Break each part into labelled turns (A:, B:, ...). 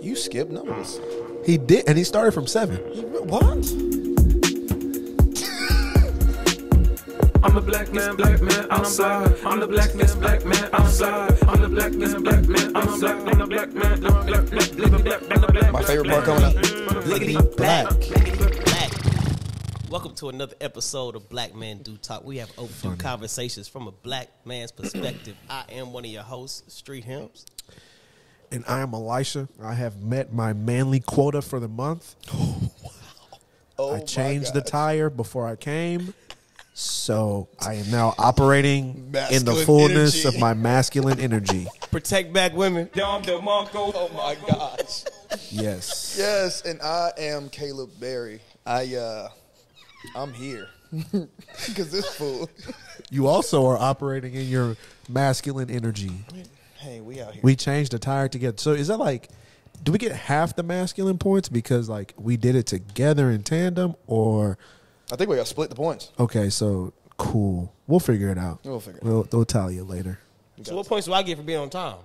A: You skip numbers.
B: He did, and he started from seven.
A: What?
C: I'm the black man, black man outside. I'm the black man, black man outside. I'm the black man, black man. I'm black, I'm the black man, black, black, black, black, black, black, black.
A: My favorite part coming up.
D: Blickety black. Blickety black. Welcome to another episode of Black Man Do Talk. We have overdue conversations from a black man's perspective. I am one of your hosts, Street Hymns.
B: And I am Elisha. I have met my manly quota for the month.
A: Oh
B: I changed the tire before I came. So I am now operating in the fullness
A: energy.
B: of my masculine energy.
D: Protect black women.
C: Dom DeMarco.
A: Oh my gosh.
B: Yes.
A: Yes, and I am Caleb Berry. I uh I'm here. Cause this fool.
B: You also are operating in your masculine energy.
A: Hey, we out here.
B: We changed the tire together. So is that like do we get half the masculine points because like we did it together in tandem or
A: I think we gotta split the points.
B: okay, so cool. We'll figure it out.
A: We'll figure it
B: We'll, we'll tally it later.
D: So what points do I get for being on time?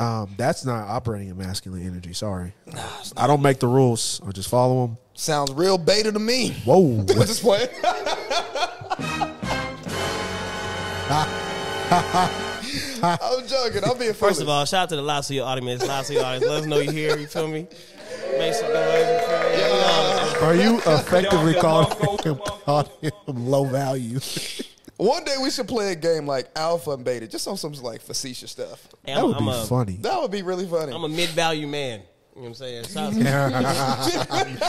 B: Um, that's not operating in masculine energy. Sorry, I don't make the rules. I just follow them.
A: Sounds real beta to me.
B: Whoa!
A: At this point. I'm joking. I'm being
D: First of all, shout out to the Loud City audience. Loud City audience, let us know you're here. You feel me? Make some noise. You feel me? Yeah.
B: Are you effectively calling him, calling him low value?
A: one day we should play a game like Alpha and Beta, just on some like facetious stuff.
D: Hey,
B: That would
D: I'm
B: be
D: a,
B: funny.
A: That would be really funny.
D: I'm a mid-value man. You know what I'm saying?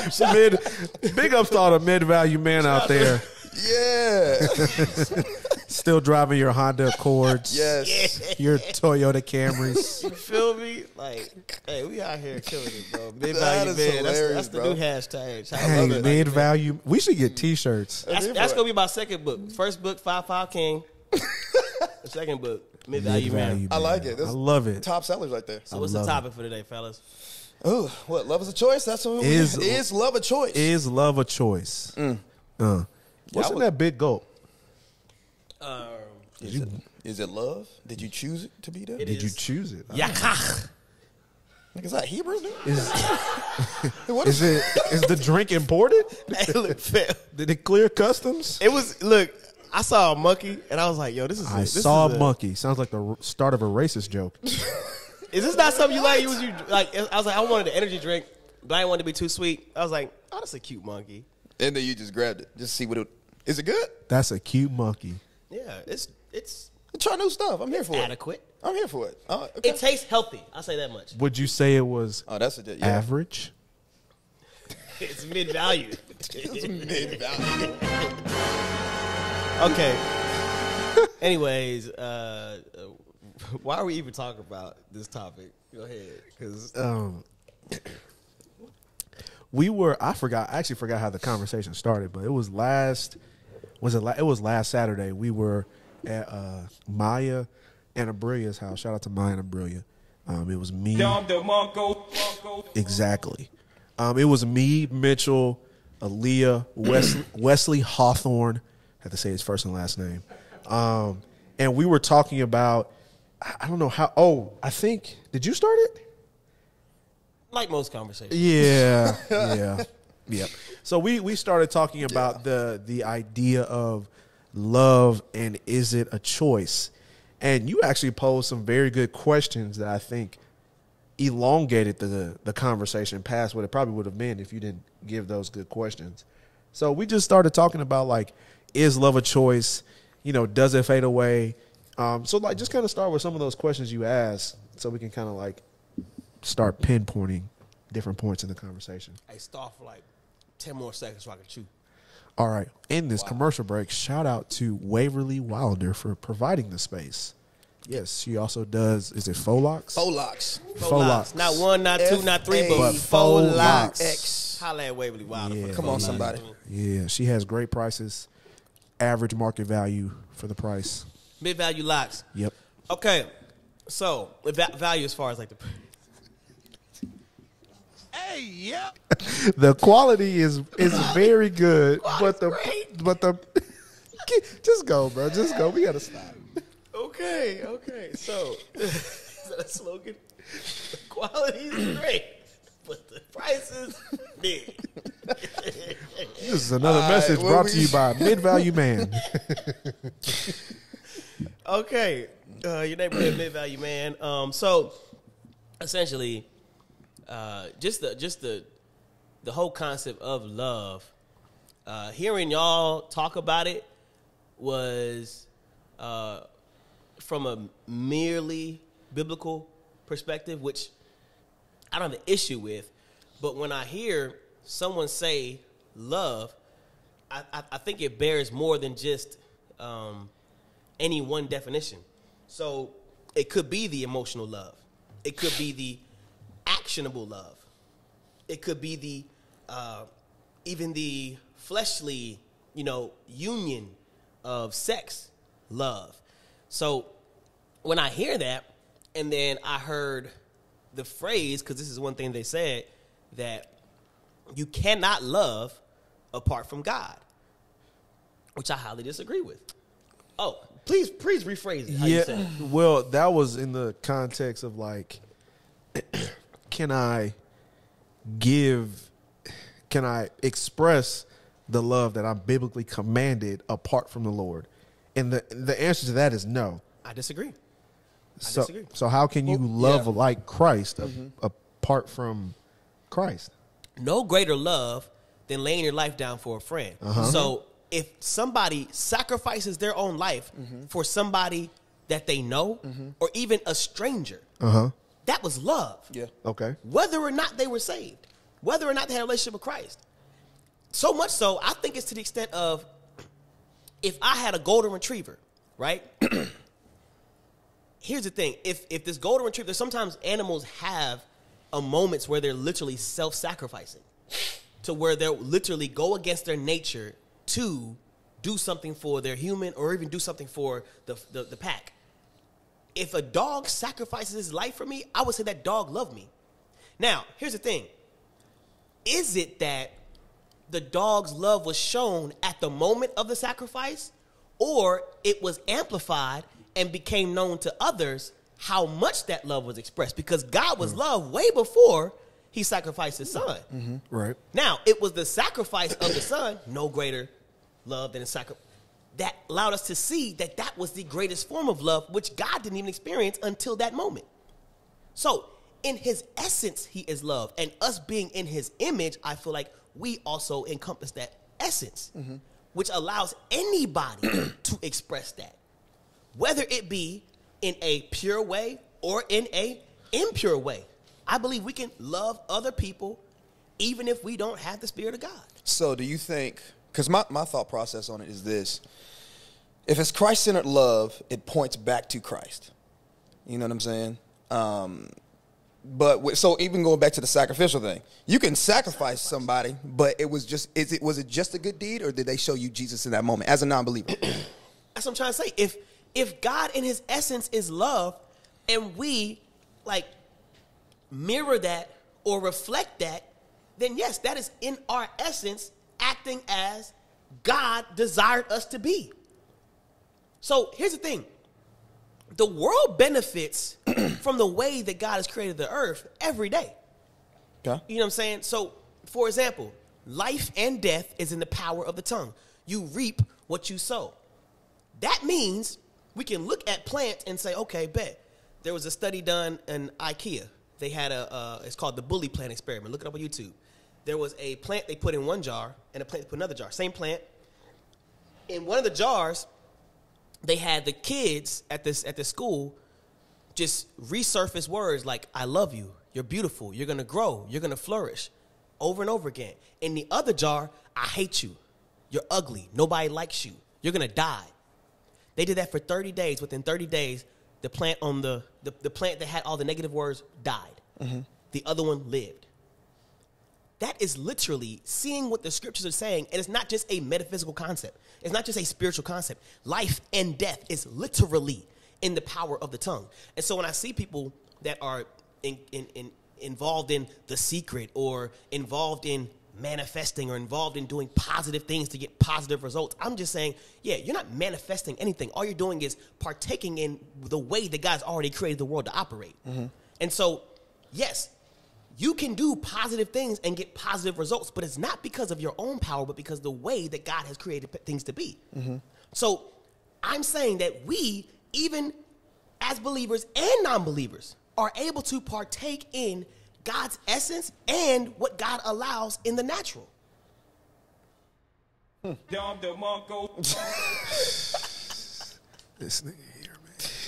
D: Shout
B: mid, big ups to all the mid value men out there
A: yeah.
B: still driving your Honda Accords,
A: yes.
B: your Toyota Camrys.
D: You feel me? Like, hey, we out here killing it, bro. Mid
A: That
D: value
A: is
D: man. That's,
A: hilarious,
D: that's the
A: bro.
D: new hashtag. Shout out
B: Hey,
D: to
B: mid value. We should get T-shirts.
D: That's, that's gonna be my second book. First book, Five Five King. the second book, mid value man.
B: Mid-value
A: I like it. This-
B: I love it.
A: Top sellers right there.
D: So what's the
B: love
D: topic for today, fellas?
A: Oh, what? Love is a choice. That's what what
B: Is-
A: is is love a choice.
B: Is love a choice? Uh, what's
A: I
B: in
A: would-
B: that big gulp?
D: Um,
A: is, it, is it love? Did you choose it to be that?
D: It
B: Did you choose it?
D: Yakach.
A: Like, is that Hebrew? Dude?
B: Is,
A: What
B: is it is the drink imported?
D: Hey, look.
B: Did it clear customs?
D: It was look. I saw a monkey and I was like, "Yo, this is."
B: I
D: this
B: saw
D: is
B: a monkey. Sounds like the r- start of a racist joke.
D: Is this not something you like? You was you like? I was like, I wanted the energy drink, but I didn't want it to be too sweet. I was like, "Oh, that's a cute monkey."
A: And then you just grabbed it. Just see what it. Is it good?
B: That's a cute monkey.
D: Yeah, it's it's
A: Try new stuff. I'm here for it.
D: adequate.
A: I'm here for it. Uh, okay.
D: It tastes healthy. I'll say that much.
B: Would you say it was
A: oh, that's a yeah.
B: average?
D: It's mid value.
A: It's Mid-value.
D: okay. Anyways, uh, uh, why are we even talking about this topic? Go ahead, because
B: Um, we were. I forgot. I actually forgot how the conversation started, but it was last. Was it? La- it was last Saturday. We were at uh, Maya and Abrilla's house. Shout out to Maya and Abrilla. Um, it was me.
C: Dom DeMarco.
B: Exactly. Um, it was me, Mitchell, Aaliyah, Wesley, Wesley Hawthorne. Have to say his first and last name. Um, and we were talking about, I I don't know how. Oh, I think, did you start it?
D: like most conversations,
B: Yeah, yeah, yeah. So we we started talking about the the idea of love and is it a choice? And you actually posed some very good questions that I think elongated the the conversation past what it probably would have been if you didn't give those good questions. So we just started talking about like is love a choice? You know, does it fade away? Um, so like just kind of start with some of those questions you asked so we can kind of like start pinpointing different points in the conversation.
D: I stall for like ten more seconds so I can chew.
B: All right. In this commercial break, shout out to Waverly Wilder for providing the space. Yes, she also does. Is it Folox?
A: Folox.
B: Folox.
D: Not one, not two, not three, but
B: Folox.
D: locks.
A: X.
D: Holla at Waverly Wilder.
B: Yeah.
A: Come on, somebody.
B: Yeah, she has great prices, average market value for the price.
D: Mid value locks.
B: Yep.
D: Okay, so value as far as like the
B: The quality is is very good, but the
D: great.
B: but the just go, bro. Just go. We gotta stop.
D: okay, okay. So is that a slogan? The quality is great, but the price is big.
B: This is another
A: All right,
B: message
A: what
B: brought
A: we-
B: to you by Mid Value Man.
D: Okay, uh, your neighborhood mid value man. Um, so essentially, uh, just the just the the whole concept of love. Uh, hearing y'all talk about it was uh, from a merely biblical perspective, which I don't have an issue with. But when I hear someone say love, I, I, I think it bears more than just um, any one definition. So it could be the emotional love, it could be the actionable love, it could be the uh, even the fleshly, you know, union of sex love. So when I hear that, and then I heard the phrase, because this is one thing they said, that you cannot love apart from God, which I highly disagree with. Oh, please, please rephrase it. How you said
B: yeah.
D: it.
B: Well, that was in the context of like, can I give, can I express the love that I'm biblically commanded apart from the Lord? And the the answer to that is no.
D: I disagree.
B: So,
D: disagree.
B: so how can you
A: Well,
B: love
A: yeah.
B: like Christ a- mm-hmm. apart from Christ?
D: no greater love than laying your life down for a friend. Uh-huh. So if somebody sacrifices their own life mm-hmm. for somebody that they know mm-hmm. or even a stranger, uh-huh. That was love.
A: Yeah.
B: Okay.
D: Whether or not they were saved, whether or not they had a relationship with Christ. So much so, I think it's to the extent of if I had a golden retriever, right? Here's the thing: if if this golden retriever, sometimes animals have a moments where they're literally self-sacrificing, to where they'll literally go against their nature to do something for their human or even do something for the the, the pack. If a dog sacrifices his life for me, I would say that dog loved me. Now, here's the thing: is it that the dog's love was shown at the moment of the sacrifice, or it was amplified and became known to others how much that love was expressed? Because God was mm. love way before he sacrificed his son. Mm-hmm.
B: Right.
D: Now, it was the sacrifice of the son, no greater love than a sacrifice. That allowed us to see that that was the greatest form of love, which God didn't even experience until that moment. So, in his essence, he is love. And us being in his image, I feel like we also encompass that essence, mm-hmm. which allows anybody to express that, whether it be in a pure way or in a impure way. I believe we can love other people even if we don't have the spirit of God.
A: So, do you think? Because my, my thought process on it is this: if it's Christ centered love, it points back to Christ. You know what I'm saying? Um, but so even going back to the sacrificial thing, you can sacrifice somebody, but it was just is it was it just a good deed, or did they show you Jesus in that moment as a non-believer?
D: That's what I'm trying to say. If if God in his essence is love and we like mirror that or reflect that, then yes, that is in our essence acting as God desired us to be. So here's the thing. The world benefits from the way that God has created the earth every day.
A: Okay.
D: You know what I'm saying? So, for example, life and death is in the power of the tongue. You reap what you sow. That means we can look at plants and say, okay, bet. There was a study done in IKEA. They had a, uh, it's called the bully plant experiment. Look it up on YouTube. There was a plant they put in one jar and a plant they put in another jar. Same plant. In one of the jars, they had the kids at this at the school just resurface words like "I love you," "You're beautiful," "You're gonna grow," "You're gonna flourish," over and over again. In the other jar, "I hate you," "You're ugly," "Nobody likes you," "You're gonna die." They did that for 30 days. Within 30 days, the plant on the the, the plant that had all the negative words died. Mm-hmm. The other one lived. That is literally seeing what the scriptures are saying, and it's not just a metaphysical concept. It's not just a spiritual concept. Life and death is literally in the power of the tongue. And so when I see people that are in, in, in, involved in the secret or involved in manifesting or involved in doing positive things to get positive results, I'm just saying, yeah, you're not manifesting anything. All you're doing is partaking in the way that God's already created the world to operate. Mm-hmm. And so, yes, you can do positive things and get positive results, but it's not because of your own power, but because the way that God has created p- things to be. Mm-hmm. So, I'm saying that we, even as believers and non believers, are able to partake in God's essence and what God allows in the natural.
C: Dom DeMarco.
B: This nigga here, man.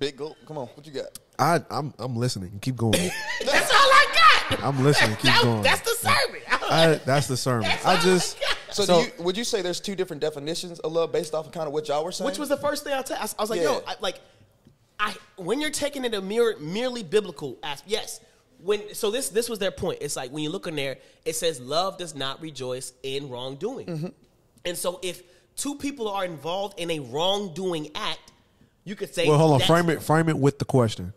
A: Big gulp. Come on, what you got?
B: I, I'm I'm listening. Keep going.
D: That's all I got.
B: I'm listening. Keep
D: That-
B: going.
D: that's the sermon.
B: I, that's the sermon.
D: That's
B: I
D: all
B: just
D: I got.
A: So,
B: So-
A: do you, would you say there's two different definitions of love based off of kind of what y'all were saying?
D: Which was the first thing I tell. I, was- I was like, yo, I, like, I when you're taking it a mere, merely biblical aspect, yes. When so this this was their point. It's like when you look in there, it says love does not rejoice in wrongdoing,
A: Mm-hmm.
D: and so if two people are involved in a wrongdoing act, you could say,
B: well, hold on. Frame it. Frame it with the question.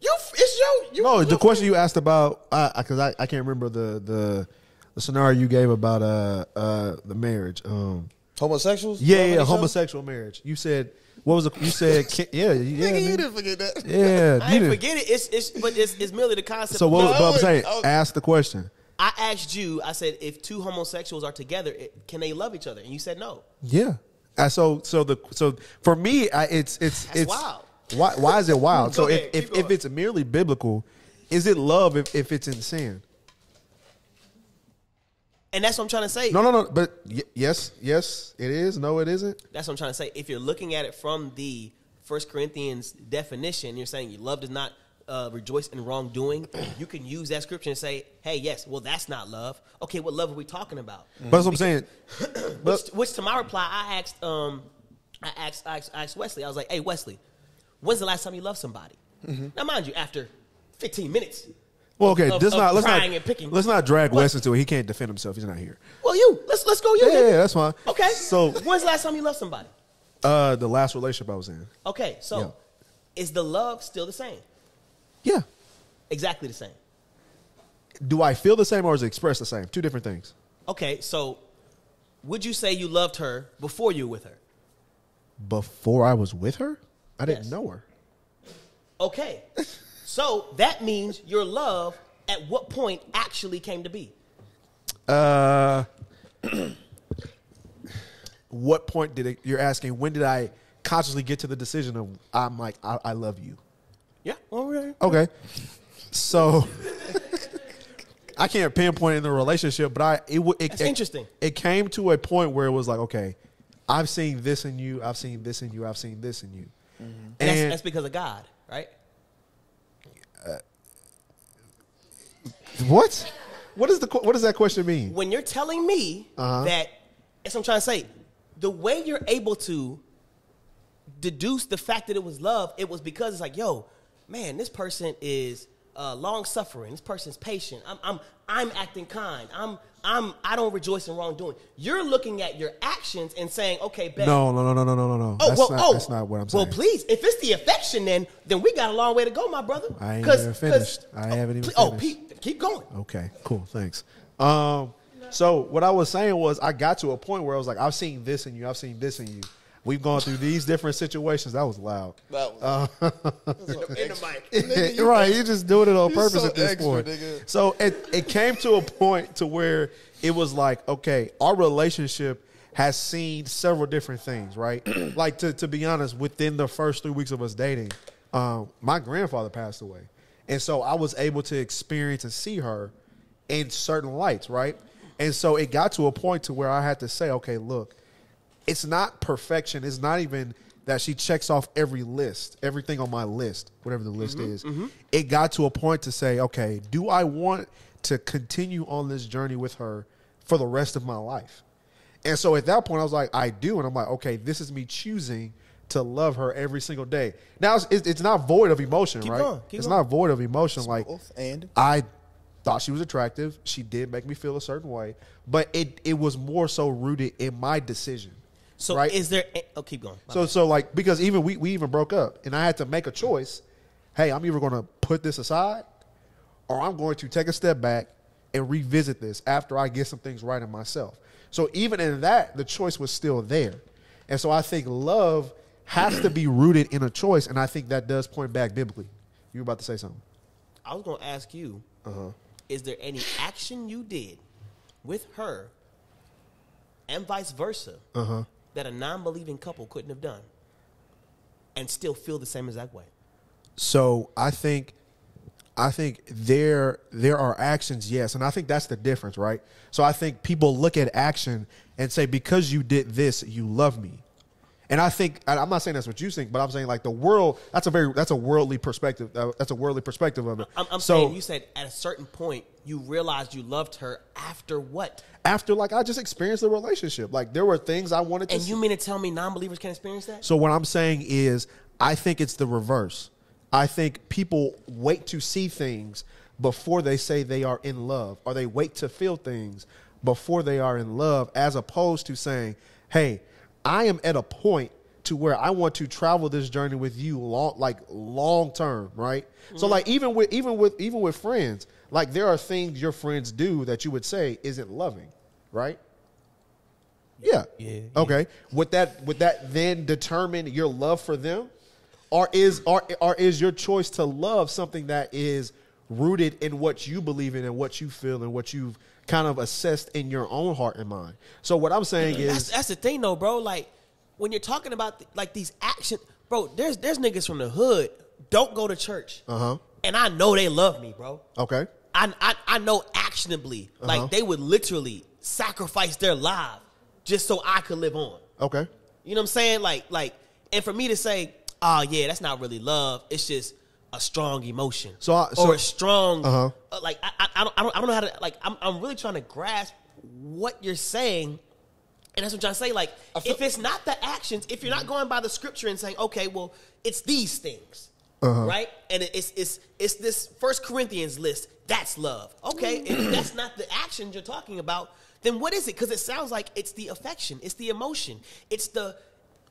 D: You, it's you. you
B: No,
D: you-
B: the question you asked about because I, I can't remember the the the scenario you gave about uh uh the marriage. Um,
A: homosexuals.
B: yeah, yeah,
A: each other?
B: homosexual marriage. You said what was the you said? Yeah, yeah,
A: Nigga, you didn't forget that.
B: yeah.
D: I
B: you didn't.
D: forget it. It's, it's but it's, it's merely the concept.
B: So what?
A: No,
B: was,
A: I
B: but I'm saying,
A: I was-
B: ask the question.
D: I asked you. I said, if two homosexuals are together, it, can they love each other? And you said no.
B: Yeah. Uh, so so the so for me, I, it's it's
D: That's
B: it's
D: wild.
B: Why why is it wild? So
D: ahead,
B: if if, if it's merely biblical, is it love if, if it's in sin?
D: And that's what I'm trying to say.
B: No, no, no. But y- yes, yes, it is. No, it isn't.
D: That's what I'm trying to say. If you're looking at it from the First Corinthians definition, you're saying love does not uh, rejoice in wrongdoing. You can use that scripture and say, "Hey, yes, well, that's not love." Okay, what love are we talking about?
B: But that's what I'm saying.
D: Which, which to my reply, I asked, um, I asked, I asked, I asked Wesley. I was like, "Hey, Wesley, when's the last time you loved somebody?" Now, mind you, after 15 minutes.
B: Well, okay,
D: of-
B: let's
D: of
B: not let's not
D: and picking.
B: let's not drag
D: What?
B: Wes into it. He can't defend himself. He's not here.
D: Well, you let's let's go. You
B: Yeah,
D: then.
B: yeah, that's fine.
D: Okay.
B: So
D: when's the last time you loved somebody?
B: uh, the last relationship I was in.
D: Okay, so
B: Yeah.
D: is the love still the same?
B: Yeah.
D: Exactly the same.
B: Do I feel the same or is it expressed the same? Two different things.
D: Okay, so would you say you loved her before you were with her?
B: Before I was with her, I didn't
D: Yes.
B: know her.
D: Okay, so that means your love at what point actually came to be?
B: Uh, what point did it? You're asking when did I consciously get to the decision of I'm like I, I love you?
D: Yeah. Okay.
B: Okay, so I can't pinpoint in the relationship, but I it would. It,
D: That's
B: it-
D: interesting.
B: It came to a point where it was like, okay, I've seen this in you, I've seen this in you, I've seen this in you,
D: And that's,
B: and
D: that's because of God, right?
B: what? What is the what does that question mean?
D: When you're telling me
B: Uh-huh.
D: that, that's what I'm trying to say. The way you're able to deduce the fact that it was love, it was because it's like, yo, man, this person is uh, long suffering. This person's patient. I'm, I'm, I'm acting kind. I'm, I'm, I don't rejoice in wrongdoing. You're looking at your actions and saying, okay, bet.
B: No, no, no, no, no, no, no.
D: Oh
B: that's
D: well,
B: not,
D: oh,
B: that's not what I'm saying.
D: Well, please, if it's the affection, then then we got a long way to go, my brother.
B: I ain't even finished. I haven't even
D: Oh,
B: finished.
D: Pete, keep going.
B: Okay, cool. Thanks. Um, so what I was saying was I got to a point where I was like, I've seen this in you, I've seen this in you. We've gone through these different situations. That was loud.
A: That
B: Uh,
A: was
D: In the mic.
A: Nigga, you-
B: right, you're just doing it on purpose
A: so
B: at this
A: extra,
B: point.
A: nigga.
B: So it, it came to a point to where it was like, okay, our relationship has seen several different things, right? like to, to be honest, within the first three weeks of us dating, um, my grandfather passed away. And so I was able to experience and see her in certain lights, right? And so it got to a point to where I had to say, okay, look, it's not perfection. It's not even that she checks off every list, everything on my list, whatever the list is. It got to a point to say, okay, do I want to continue on this journey with her for the rest of my life? And so at that point, I was like, I do. And I'm like, okay, this is me choosing to love her every single day. Now, it's, it's not void of emotion,
D: Keep
B: right? it's not void of emotion. Like,
A: and?
B: I thought she was attractive. She did make me feel a certain way, but it it was more so rooted in my decision.
D: So
B: right?
D: is there? Oh, keep going. My
B: so so like because even we we even broke up, and I had to make a choice. Hey, I'm either going to put this aside, or I'm going to take a step back and revisit this after I get some things right in myself. So even in that, the choice was still there, and so I think love has to be rooted in a choice, and I think that does point back biblically. You were about to say something.
D: I was gonna ask you:
B: Uh-huh.
D: Is there any action you did with her, and vice versa,
B: Uh-huh.
D: That a non-believing couple couldn't have done, and still feel the same exact way?
B: So I think I think there there are actions, yes, and I think that's the difference, right? So I think people look at action and say because you did this, you love me. And I think I'm not saying that's what you think, but I'm saying like the world. That's a very that's a worldly perspective. uh, That's a worldly perspective of it.
D: I'm, I'm
B: so
D: saying you said at a certain point you realized you loved her after what?
B: after like I just experienced the relationship, like there were things I wanted to.
D: And
B: see.
D: you mean to tell me non-believers can experience that?
B: So what I'm saying is, I think it's the reverse. I think people wait to see things before they say they are in love, or they wait to feel things before they are in love, as opposed to saying, "Hey, I am at a point to where I want to travel this journey with you long, like long term, right? So mm-hmm. like even with even with even with friends, like there are things your friends do that you would say isn't loving, right? Yeah.
D: Yeah,
B: Okay. Would that would that then determine your love for them, or is or or is your choice to love something that is rooted in what you believe in and what you feel and what you've kind of assessed in your own heart and mind? So what I'm saying
D: That's,
B: is,
D: that's the thing, though, bro. Like when you're talking about like these action, bro. There's there's niggas from the hood don't go to church,
B: Uh-huh.
D: And I know they love me, bro.
B: okay,
D: I I, I know actionably,
B: Uh-huh.
D: like they would literally sacrifice their life just so I could live on.
B: okay,
D: You know what I'm saying? Like like, and for me to say, oh yeah, that's not really love. It's just a strong emotion.
B: So I- so-
D: or a strong,
B: Uh-huh.
D: uh, like I, I, I don't I don't I don't know how to like. I'm I'm really trying to grasp what you're saying. And that's what I'm trying to say. Like,
A: feel-
D: if it's not the actions, if you're not going by the scripture and saying, okay, well, it's these things,
B: Uh-huh.
D: right? And it's it's it's this First Corinthians list. That's love. Okay, if that's not the action you're talking about, then what is it? Because it sounds like it's the affection, it's the emotion, it's the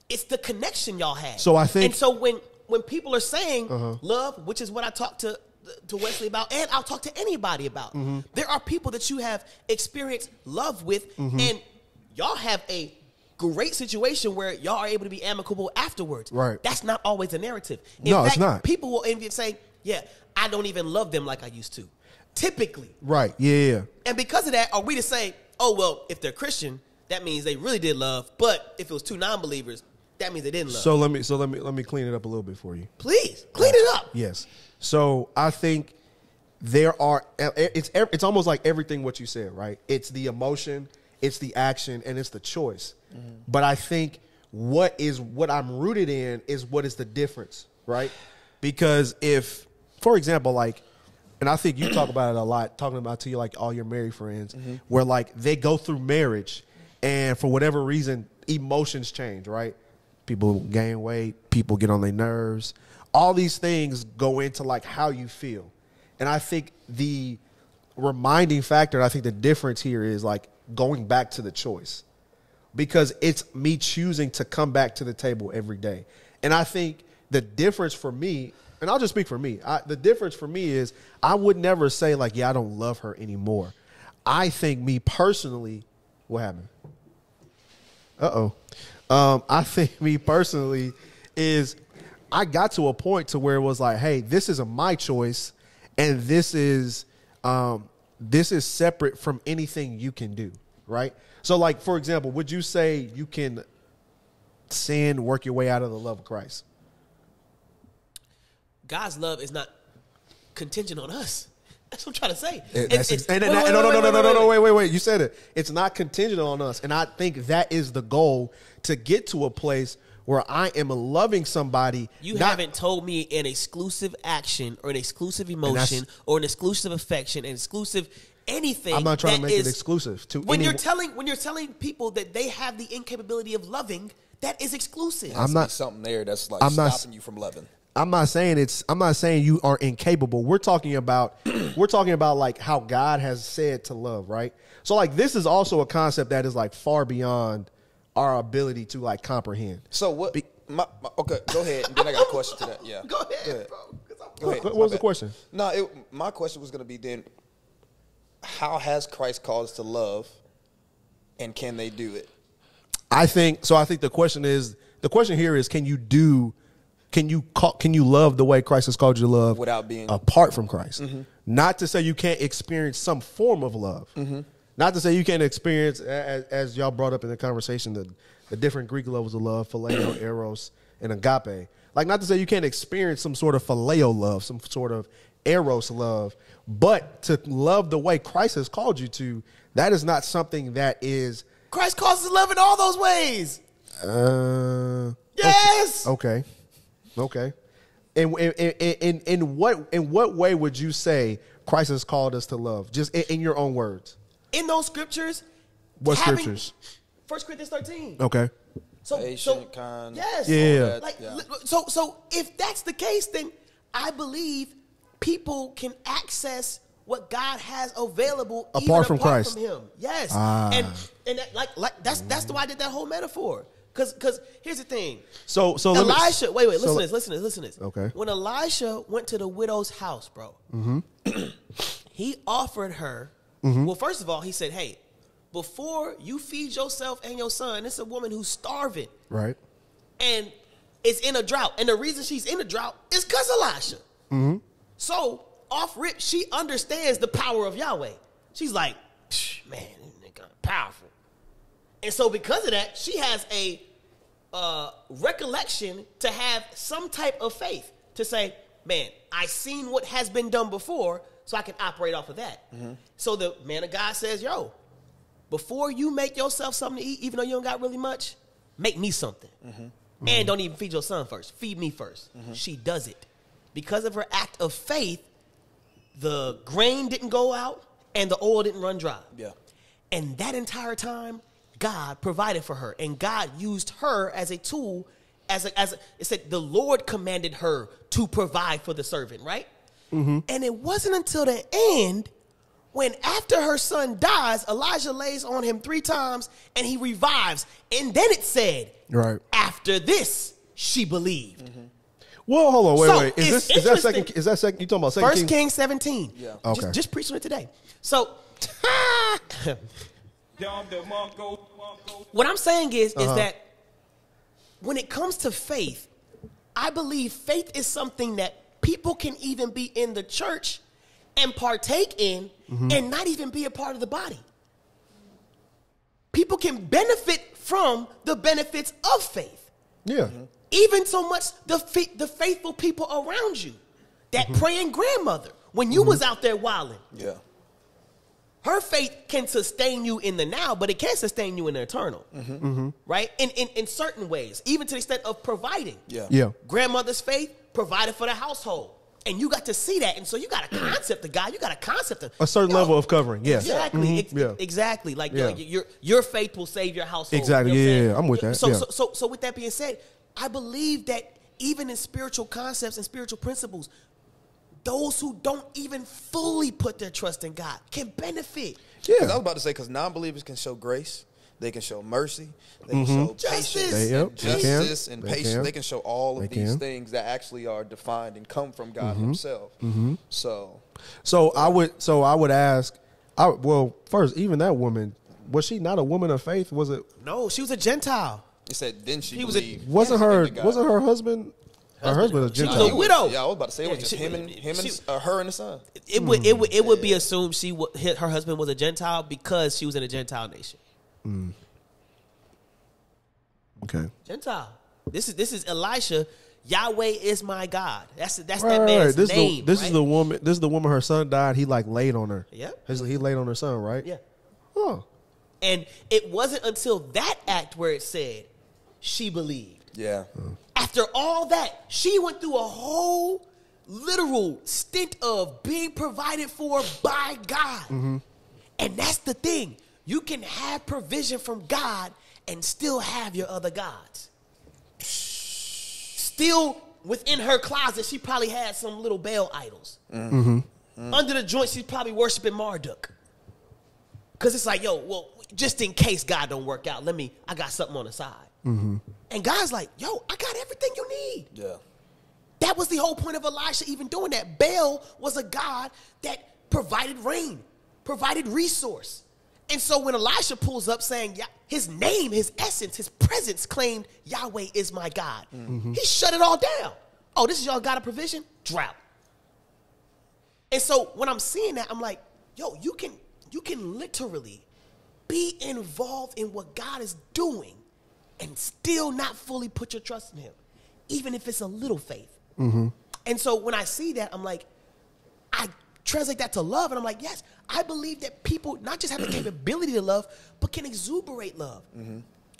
D: it's the connection y'all had.
B: So I think- Uh-huh.
D: and so when when people are saying love, which is what I talk to to Wesley about, and I'll talk to anybody about.
B: Mm-hmm.
D: There are people that you have experienced love with,
B: Mm-hmm.
D: and y'all have a great situation where y'all are able to be amicable afterwards.
B: Right.
D: That's not always a narrative. In
B: No, it's
D: fact,
B: not.
D: People will envy and say, "Yeah, I don't even love them like I used to." Typically,
B: right, yeah, yeah.
D: and because of that, are we to say, "Oh well, if they're Christian, that means they really did love," but if it was two non-believers, that means they didn't love.
B: So let me so let me let me clean it up a little bit for you.
D: please clean it up.
B: Yes. So I think there are it's it's almost like everything what you said, right? It's the emotion, it's the action, and it's the choice. Mm. But I think what is what I'm rooted in is what is the difference, right? Because if, for example, like, and I think you talk about it a lot, talking about to you like all your married friends, mm-hmm. where like they go through marriage, and for whatever reason, emotions change, right? People gain weight, people get on their nerves. All these things go into like how you feel. And I think the reminding factor, I think the difference here is like going back to the choice. Because it's me choosing to come back to the table every day. And I think the difference for me, and I'll just speak for me, I, the difference for me is I would never say, like, yeah, I don't love her anymore. I think me personally, what happened? Uh oh. Um, I think me personally is I got to a point to where it was like, hey, this is a my choice, and this is um, this is separate from anything you can do, right? So, like for example, would you say you can sin, work your way out of the love of Christ?
D: God's love is not contingent on us. That's what I'm trying to say.
B: And,
D: It's- it's-
B: and, and-
D: wait,
B: and- no, no, no, no, no, no, no,
D: wait.
B: wait, wait, wait. You said it. It's not contingent on us, and I think that is the goal to get to a place where I am loving somebody.
D: You
B: not-
D: haven't told me an exclusive action or an exclusive emotion or an exclusive affection, an exclusive anything.
B: I'm not trying to
D: that
B: make it exclusive to
D: When
B: any-
D: you're telling when you're telling people that they have the incapability of loving, that is exclusive.
B: I'm
A: Has to be
B: not-
A: something there that's like
B: I'm not-
A: stopping you from loving.
B: I'm not saying it's. I'm not saying you are incapable. We're talking about. we're talking about like how God has said to love, right? So like this is also a concept that is like far beyond our ability to like comprehend.
A: So what? Be- my, my, okay, go ahead, and then I got a question to that. Yeah,
D: Go ahead, bro. 'cause I'm-
A: Go ahead.
B: What
A: My
B: was the question?
A: No, it, my question was going to be then: How has Christ called us to love, and can they do it?
B: I think so. I think the question is the question here is can you do can you call, can you love the way Christ has called you to love
A: Without being-
B: apart from Christ? Mm-hmm. Not to say you can't experience some form of love. Mm-hmm. Not to say you can't experience as, as y'all brought up in the conversation the the different Greek levels of love, phileo, eros, and agape. Like not to say you can't experience some sort of phileo love, some sort of eros love, but to love the way Christ has called you to, that is not something that is
D: Christ calls us to love in all those ways.
B: uh
D: Yes.
B: Okay. Okay. In, in, in, in, in what in what way would you say Christ has called us to love? Just in, in your own words.
D: In those scriptures.
B: What
D: having-
B: scriptures?
D: First Corinthians 13.
B: Okay.
D: So,
A: Patient,
D: so
A: kind,
D: yes,
B: Yeah, yeah,
A: yeah.
D: Like,
A: Yeah.
D: so, so if that's the case, then I believe people can access what God has available even
B: Apart from
D: apart
B: Christ.
D: from Him. Yes,
B: Ah.
D: and and that, like like that's that's why I did that whole metaphor. Because because here's the thing.
B: So so let me-
D: Elisha, wait, wait, listen
B: so-
D: to this, listen to this, listen to this.
B: Okay.
D: When Elisha went to the widow's house, bro, he offered her.
B: Mm-hmm.
D: Well, first of all, he said, "Hey, before you feed yourself and your son, it's a woman who's starving
B: Right.
D: and is in a drought, and the reason she's in a drought is because Elisha.
B: Mm-hmm.
D: So off rip, she understands the power of Yahweh. She's like, man, this nigga powerful. And so because of that, she has a uh, recollection to have some type of faith to say, man, I seen what has been done before, so I can operate off of that. Mm-hmm. So the man of God says, yo, before you make yourself something to eat, even though you don't got really much, make me something. Mm-hmm. And don't even feed your son first. Feed me 1st mm-hmm. She does it. Because of her act of faith, the grain didn't go out and the oil didn't run dry.
A: Yeah.
D: And that entire time, God provided for her, and God used her as a tool. As a, as a, it said, the Lord commanded her to provide for the servant, right? Mm-hmm. And it wasn't until the end when, after her son dies, Elijah lays on him three times and he revives. And then it said,
B: Right.
D: after this, she believed. Mm-hmm.
B: Well, hold on, wait,
D: So,
B: wait. Is this is that second? Is that second? You talking about second?
D: First
B: Kings?
D: King 17.
A: Yeah.
B: Okay.
D: Just, just preaching it today. So, what I'm saying is,
B: Uh-huh.
D: is that when it comes to faith, I believe faith is something that people can even be in the church and partake in
B: Mm-hmm.
D: and not even be a part of the body. People can benefit from the benefits of faith
B: Yeah.
D: Even so much the fa- the faithful people around you, that
B: Mm-hmm.
D: praying grandmother when you was out there wilding,
A: Yeah.
D: her faith can sustain you in the now, but it can't sustain you in the eternal,
B: Mm-hmm.
D: right? In, in in certain ways, even to the extent of providing.
A: Yeah.
B: Yeah.
D: Grandmother's faith provided for the household, and you got to see that, and so you got a concept of God, you got a concept of
B: A certain
D: Yo,
B: level of covering. Yeah.
D: Exactly.
B: Mhm.
D: ex-
B: Yeah.
D: Exactly. Like
B: Yeah.
D: yo, your your faith will save your household.
B: Exactly.
D: You know
B: Yeah,
D: I'm
B: yeah, yeah. I'm with that.
D: So,
B: Yeah.
D: so so so with that being said, I believe that even in spiritual concepts and spiritual principles, those who don't even fully put their trust in God can benefit.
A: Because I was about to say, because non-believers can show grace, they can show mercy, they can
B: Mm-hmm.
A: show
D: Justice.
A: patience,
B: They- yep, can.
A: justice, and
B: They
A: patience.
B: can.
A: They can show all of
B: They
A: these
B: can.
A: things that actually are defined and come from God
B: Mm-hmm.
A: Himself. So,
B: So I would. So I would ask. I well, first, even that woman was she not a woman of faith? Was it?
D: No, she was a Gentile.
A: It said, then she
D: He was a-
A: believed.
B: Wasn't her? Wasn't her husband? Her husband was a
D: She was
B: Gentile.
D: a widow.
A: Yeah, I was about to say it was
D: Yeah,
A: just
D: she-
A: him and him and uh, her and the son.
D: It would it would it would be assumed she wa- hi- her husband was a Gentile because she was in a Gentile nation.
B: Okay.
D: Gentile. This is this is Elisha. Yahweh is my God. That's that's
B: Right,
D: that man's
B: right. This
D: name.
B: is the, this
D: right?
B: is the woman. This is the woman. Her son died. He like laid on her.
D: Yeah.
B: His- He laid on her son. Right.
D: yeah.
B: Oh.
D: And it wasn't until that act where it said she believed.
A: Yeah,
D: After all that, she went through a whole literal stint of being provided for by God. Mm-hmm. And that's the thing. You can have provision from God and still have your other gods. Still within her closet, she probably had some little Baal idols. Mm-hmm. Mm-hmm. Under the joint, she's probably worshiping Marduk. Cause it's like, yo, well, just in case God don't work out, let me. I got something on the side. Mm-hmm. And God's like, yo, I got everything you need.
A: yeah,
D: That was the whole point of Elisha even doing that. Baal was a god that provided rain, provided resource. And so when Elisha pulls up saying "Ya- his name, his essence, his presence claimed Yahweh is my God, mm-hmm. he shut it all down. Oh, this is y'all God of provision? Drought. And so when I'm seeing that, I'm like, yo, you can you can literally be involved in what God is doing and still not fully put your trust in him, even if it's a little faith. Mm-hmm. And so when I see that, I'm like, I translate that to love, and I'm like, yes, I believe that people not just have the capability to love, but can exuberate love. Mm-hmm.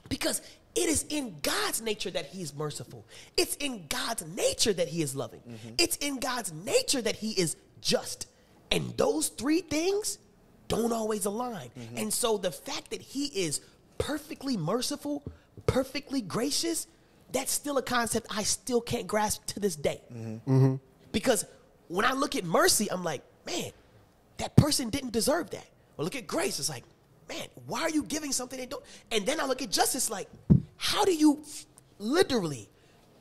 D: Because it is in God's nature that He is merciful. It's in God's nature that He is loving. Mm-hmm. It's in God's nature that He is just. And those three things don't always align. And so the fact that He is perfectly merciful, perfectly gracious, that's still a concept I still can't grasp to this day. Mm-hmm. Because when I look at mercy, I'm like, man, that person didn't deserve that. Or look at grace, it's like, man, why are you giving something they don't? And then I look at justice, like, how do you literally,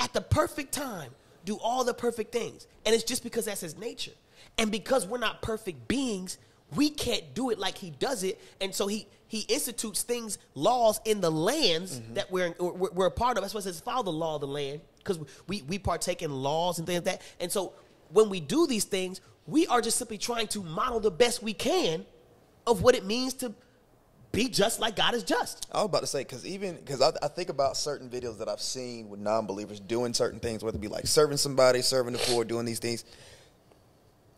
D: at the perfect time, do all the perfect things? And it's just because that's his nature. And because we're not perfect beings, we can't do it like he does it. And so he he institutes things, laws in the lands mm-hmm. that we're, we're we're a part of. That's why it says follow the law of the land because we we partake in laws and things like that. And so when we do these things, we are just simply trying to model the best we can of what it means to be just like God is just.
A: I was about to say because even because I, I think about certain videos that I've seen with non-believers doing certain things, whether it be like serving somebody, serving the poor, doing these things.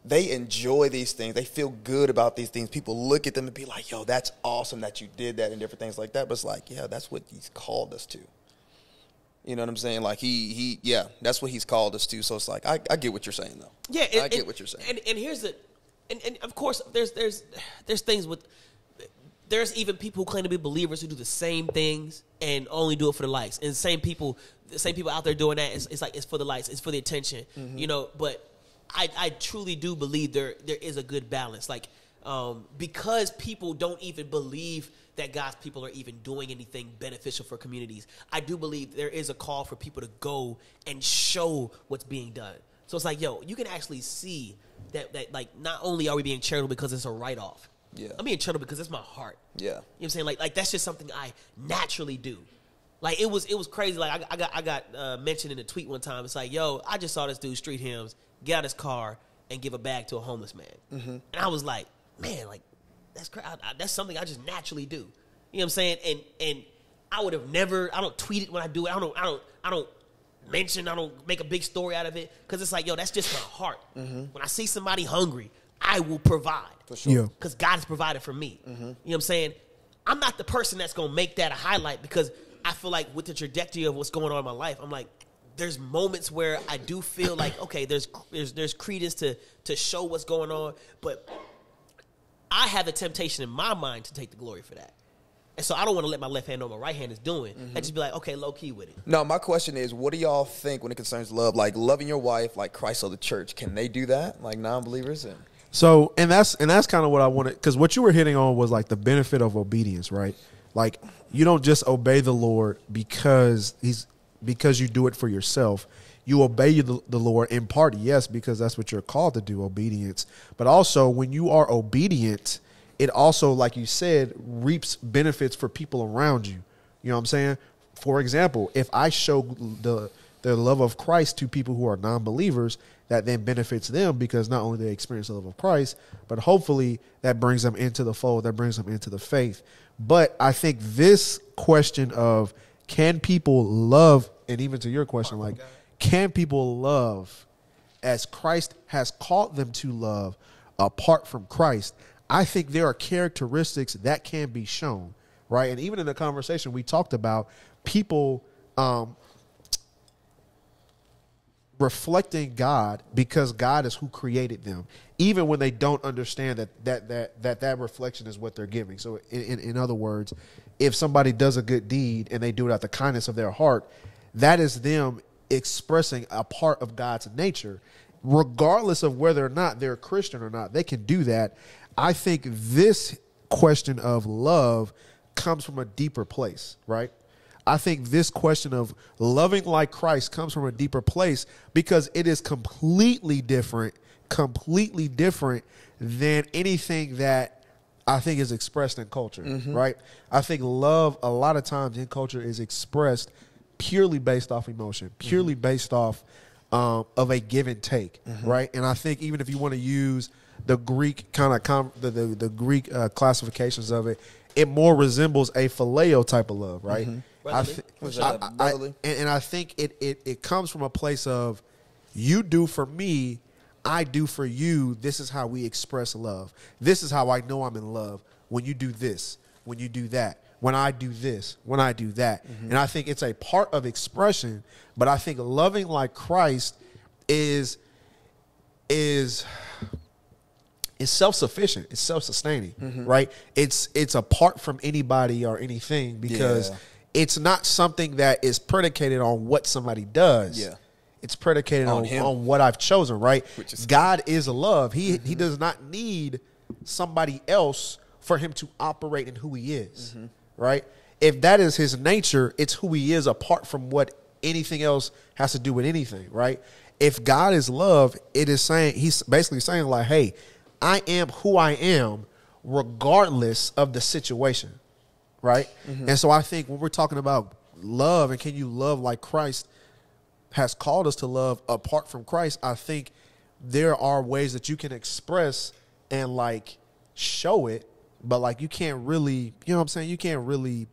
A: They enjoy these things. They feel good about these things. People look at them and be like, "Yo, that's awesome that you did that," and different things like that. But it's like, yeah, that's what He's called us to. You know what I'm saying? Like he he yeah, that's what He's called us to. So it's like I, I get what you're saying though.
D: Yeah,
A: I get
D: and-
A: what you're saying.
D: And and here's the, and, and of course there's there's there's things with there's even people who claim to be believers who do the same things and only do it for the likes. And same people, the same people out there doing that, it's, it's like it's for the likes, it's for the attention,
A: Mm-hmm.
D: you know. But I I truly do believe there there is a good balance, like um, because people don't even believe that God's people are even doing anything beneficial for communities. I do believe there is a call for people to go and show what's being done. So it's like, yo, you can actually see that that like not only are we being charitable because it's a write off.
A: Yeah.
D: I'm being charitable because it's my heart.
A: Yeah.
D: You know what I'm saying? Like like that's just something I naturally do. Like it was it was crazy. Like I, I got I got uh, mentioned in a tweet one time. It's like, yo, I just saw this dude street hymns get out his car and give a bag to a homeless man, mm-hmm. and I was like, man, like that's cra- I, I, that's something I just naturally do. You know what I'm saying? And and I would have never. I don't tweet it when I do it. I don't. I don't. I don't mention. I don't make a big story out of it because it's like, yo, that's just my heart. Mm-hmm. When I see somebody hungry, I will provide
A: For sure.
B: Yeah.
D: because God has provided for me. Mm-hmm. You know what I'm saying? I'm not the person that's gonna make that a highlight because I feel like with the trajectory of what's going on in my life, I'm like, there's moments where I do feel like, okay, there's there's there's credence to to show what's going on, but I have a temptation in my mind to take the glory for that. And so I don't want to let my left hand know what my right hand is doing. I mm-hmm. just be like, okay, low key with it.
A: No, my question is, what do y'all think when it concerns love? Like loving your wife, like Christ or the church, can they do that? Like non-believers? And
B: So, and that's and that's kind of what I wanted because what you were hitting on was like the benefit of obedience, right? Like you don't just obey the Lord because he's because you do it for yourself. You obey the, the Lord in part, yes, because that's what you're called to do, obedience. But also, when you are obedient, it also, like you said, reaps benefits for people around you. You know what I'm saying? For example, if I show the the love of Christ to people who are non-believers, that then benefits them because not only they experience the love of Christ, but hopefully that brings them into the fold, that brings them into the faith. But I think this question of can people love, and even to your question, like can people love as Christ has called them to love apart from Christ, I think there are characteristics that can be shown, right? And even in the conversation we talked about people um, reflecting God because God is who created them, even when they don't understand that that that that, that reflection is what they're giving. So, in, in, in other words, if somebody does a good deed and they do it out the kindness of their heart, that is them expressing a part of God's nature, regardless of whether or not they're a Christian or not. They can do that. I think this question of love comes from a deeper place, right? I think this question of loving like Christ comes from a deeper place because it is completely different, completely different than anything that I think is expressed in culture,
A: Mm-hmm.
B: right? I think love a lot of times in culture is expressed purely based off emotion, purely
A: Mm-hmm.
B: based off um, of a give and take, right? And I think even if you want to use the Greek kind of com- the, the the Greek uh, classifications of it, it more resembles a phileo type of love, right? I.
A: Was
B: I- I- and, and I think it, it it comes from a place of you do for me, I do for you. This is how we express love. This is how I know I'm in love. When you do this, when you do that, when I do this, when I do that.
A: Mm-hmm.
B: And I think it's a part of expression, but I think loving like Christ is is is self-sufficient it's self-sustaining
A: Mm-hmm.
B: right it's it's apart from anybody or anything because
A: Yeah.
B: It's not something that is predicated on what somebody does.
A: Yeah.
B: it's predicated
A: On
B: on, on what i've chosen right?
A: Which is- Mm-hmm.
B: god is love. He he does not need somebody else for him to operate in who he is
A: Mm-hmm.
B: right? If that is his nature it's who he is apart from what anything else has to do with anything right? If god is love it is saying he's basically saying like hey i am who i am regardless of the situation right? Mm-hmm. And so i think when we're talking about love and can you love like christ has called us to love apart from Christ, I think there are ways that you can express and like show it, but like you can't really, you know what I'm saying? You can't really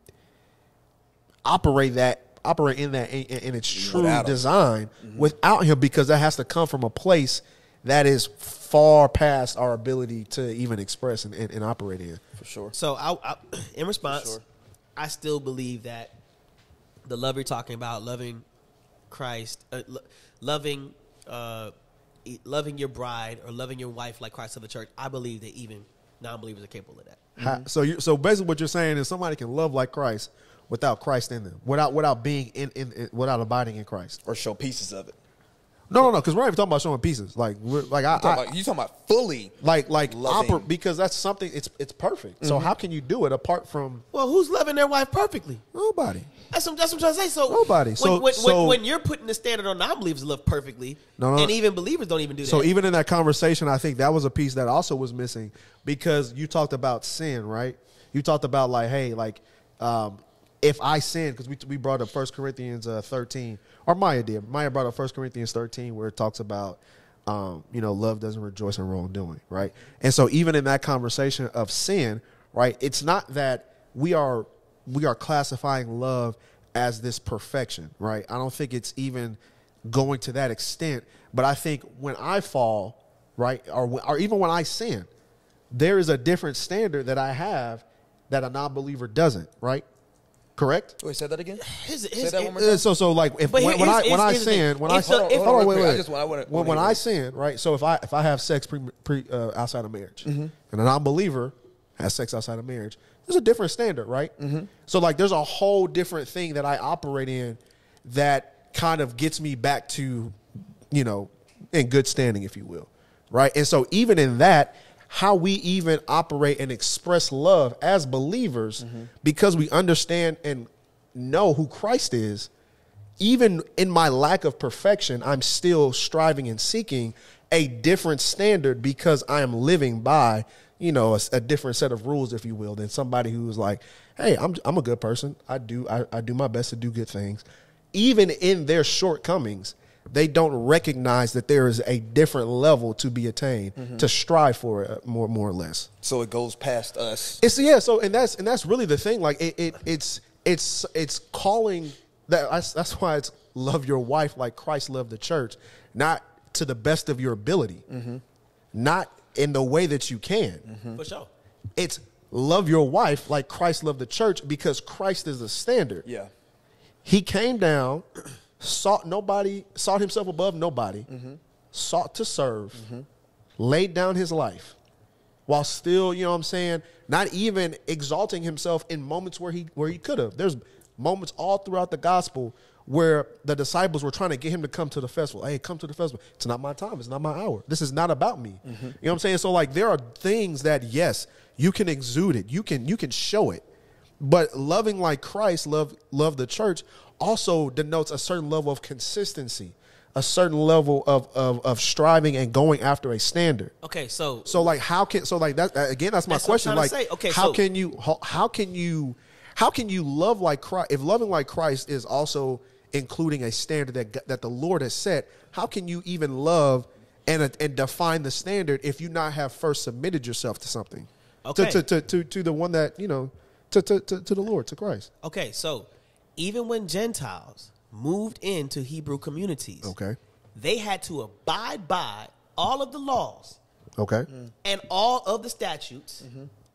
B: operate that operate in that in, in its true
A: Without
B: design mm-hmm. without him because that has to come from a place that is far past our ability to even express and, and, and operate in.
A: for sure.
D: So, I, I, in response,
A: sure.
D: I still believe that the love you're talking about, loving Christ, uh, lo- loving, uh, loving your bride or loving your wife like Christ of the church, I believe that even non-believers are capable of that.
B: How- so you so basically what you're saying is somebody can love like Christ without Christ in them, without without being in, in, in without abiding in Christ.
A: Or show pieces of it.
B: No, no, no, because we're not even talking about showing pieces. Like, we're, like I,
A: You talking,
B: I
A: about, you talking about fully
B: like, like
A: loving.
B: oper- because that's something. It's it's perfect. So how can you do it apart from
D: Well, who's loving their wife perfectly?
B: nobody?
D: That's what, that's what I'm trying to say. So
B: Nobody.
D: When,
B: So-
D: when,
B: so-
D: when, when you're putting the standard on non-believers to love perfectly,
B: No, no.
D: and even believers don't even do that.
B: So even in that conversation, I think that was a piece that also was missing because you talked about sin, right? You talked about like, hey, like, um, if I sin, because we we brought up First Corinthians uh, thirteen, or Maya did. Maya brought up First Corinthians thirteen, where it talks about, um, you know, love doesn't rejoice in wrongdoing, right? And so even in that conversation of sin, right, it's not that we are we are classifying love as this perfection, right? I don't think it's even going to that extent. But I think when I fall, right, or or even when I sin, there is a different standard that I have that a non-believer doesn't, right? Correct.
A: Wait, say that again.
D: His-
A: Say
D: his-
A: that one more
B: Uh,
A: time.
B: So so like if
D: But
B: when,
D: here-
B: when I
D: here's-
B: when I
D: here's the thing.
B: sin when I
D: If so- if-
B: hold on wait
A: quick,
B: wait
A: I just want- I wanna-
B: when,
A: wanna
B: when
A: hear
B: I sin right so if I if I have sex pre, pre uh, outside of marriage
A: Mm-hmm.
B: and a non-believer has sex outside of marriage there's a different standard right
A: Mm-hmm.
B: so like there's a whole different thing that I operate in that kind of gets me back to you know in good standing if you will right and so even in that how we even operate and express love as believers
A: Mm-hmm.
B: because we understand and know who Christ is even in my lack of perfection, I'm still striving and seeking a different standard because I am living by, you know, a, a different set of rules, if you will, than somebody who's like, hey, I'm, I'm a good person. I do, I, I do my best to do good things. Even in their shortcomings, they don't recognize that there is a different level to be attained mm-hmm. to strive for it more, more or less.
A: So it goes past us.
B: It's yeah. So and that's and that's really the thing. Like it, it it's it's it's calling that. That's, that's why it's love your wife like Christ loved the church, not to the best of your ability, mm-hmm. not in the way that you can. Mm-hmm.
D: for sure.
B: It's love your wife like Christ loved the church because Christ is the standard.
A: Yeah.
B: He came down, sought nobody, sought himself above nobody, sought to serve, laid down his life, while still, you know what I'm saying, not even exalting himself in moments where he where he could have. There's moments all throughout the gospel where the disciples were trying to get him to come to the festival. Hey, come to the festival. It's not my time. It's not my hour. This is not about me. You know what I'm saying? So like there are things that yes, you can exude it. You can you can show it. But loving like Christ, love love the church, also denotes a certain level of consistency, a certain level of, of of striving and going after a standard.
D: Okay, so
B: So like how can so like that again that's my
D: That's
B: question like
D: say. Okay,
B: how
D: so-
B: can you how, how can you how can you love like Christ if loving like Christ is also including a standard that that the Lord has set how can you even love and and define the standard if you not have first submitted yourself to something
D: Okay.
B: to, to, to, to, to the one that you know to, to, to, to the Lord to Christ
D: okay, so even when Gentiles moved into Hebrew communities,
B: okay
D: they had to abide by all of the laws
B: okay
D: and all of the statutes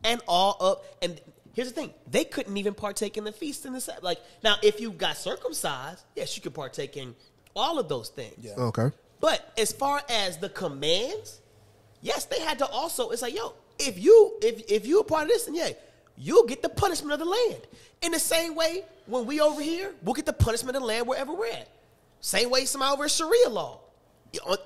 D: and all of and here's the thing they couldn't even partake in the feast and the Sabbath. like now if you got circumcised yes you could partake in all of those things
A: Yeah.
B: okay
D: but as far as the commands yes they had to also it's like yo if you if if you a part of this then yeah you'll get the punishment of the land. In the same way when we over here we'll get the punishment of the land wherever we're at. Same way somebody over sharia law.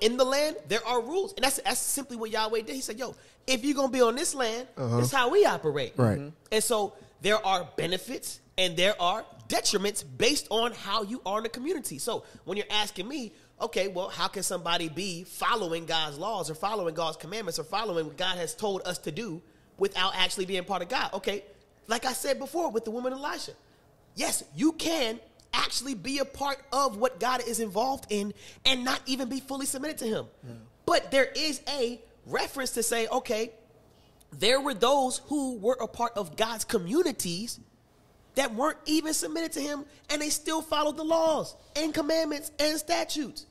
D: In the land there are rules. And that's that's simply what yahweh did. He said yo if you're gonna be on this land this is how we operate.
B: Right. Mhm.
D: and so there are benefits and there are detriments based on how you are in the community. So when you're asking me, okay, well, how can somebody be following God's laws or following God's commandments or following what God has told us to do without actually being part of God? Okay, like I said before with the woman Elisha, yes, you can actually be a part of what God is involved in and not even be fully submitted to Him. But there is a reference to say, okay, there were those who were a part of God's communities that weren't even submitted to him and they still followed the laws and commandments and statutes.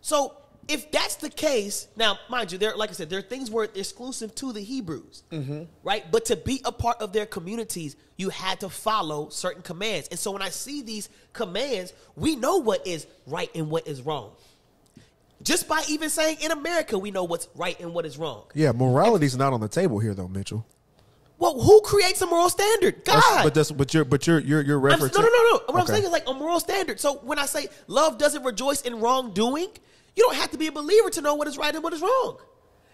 D: So if that's the case, now mind you, there, like I said, there are things were exclusive to the Hebrews, mm-hmm. right? But to be a part of their communities, you had to follow certain commands. And so when I see these commands, we know what is right and what is wrong. Just by even saying in America, we know what's right and what is wrong.
B: yeah morality's not on the table here though Mitchell
D: Well, who creates a moral standard? God.
B: That's- but that's but you're but you're you're you're
D: I'm, no, no, no, no. What I'm saying is like a moral standard. So when I say love doesn't rejoice in wrongdoing, you don't have to be a believer to know what is right and what is wrong.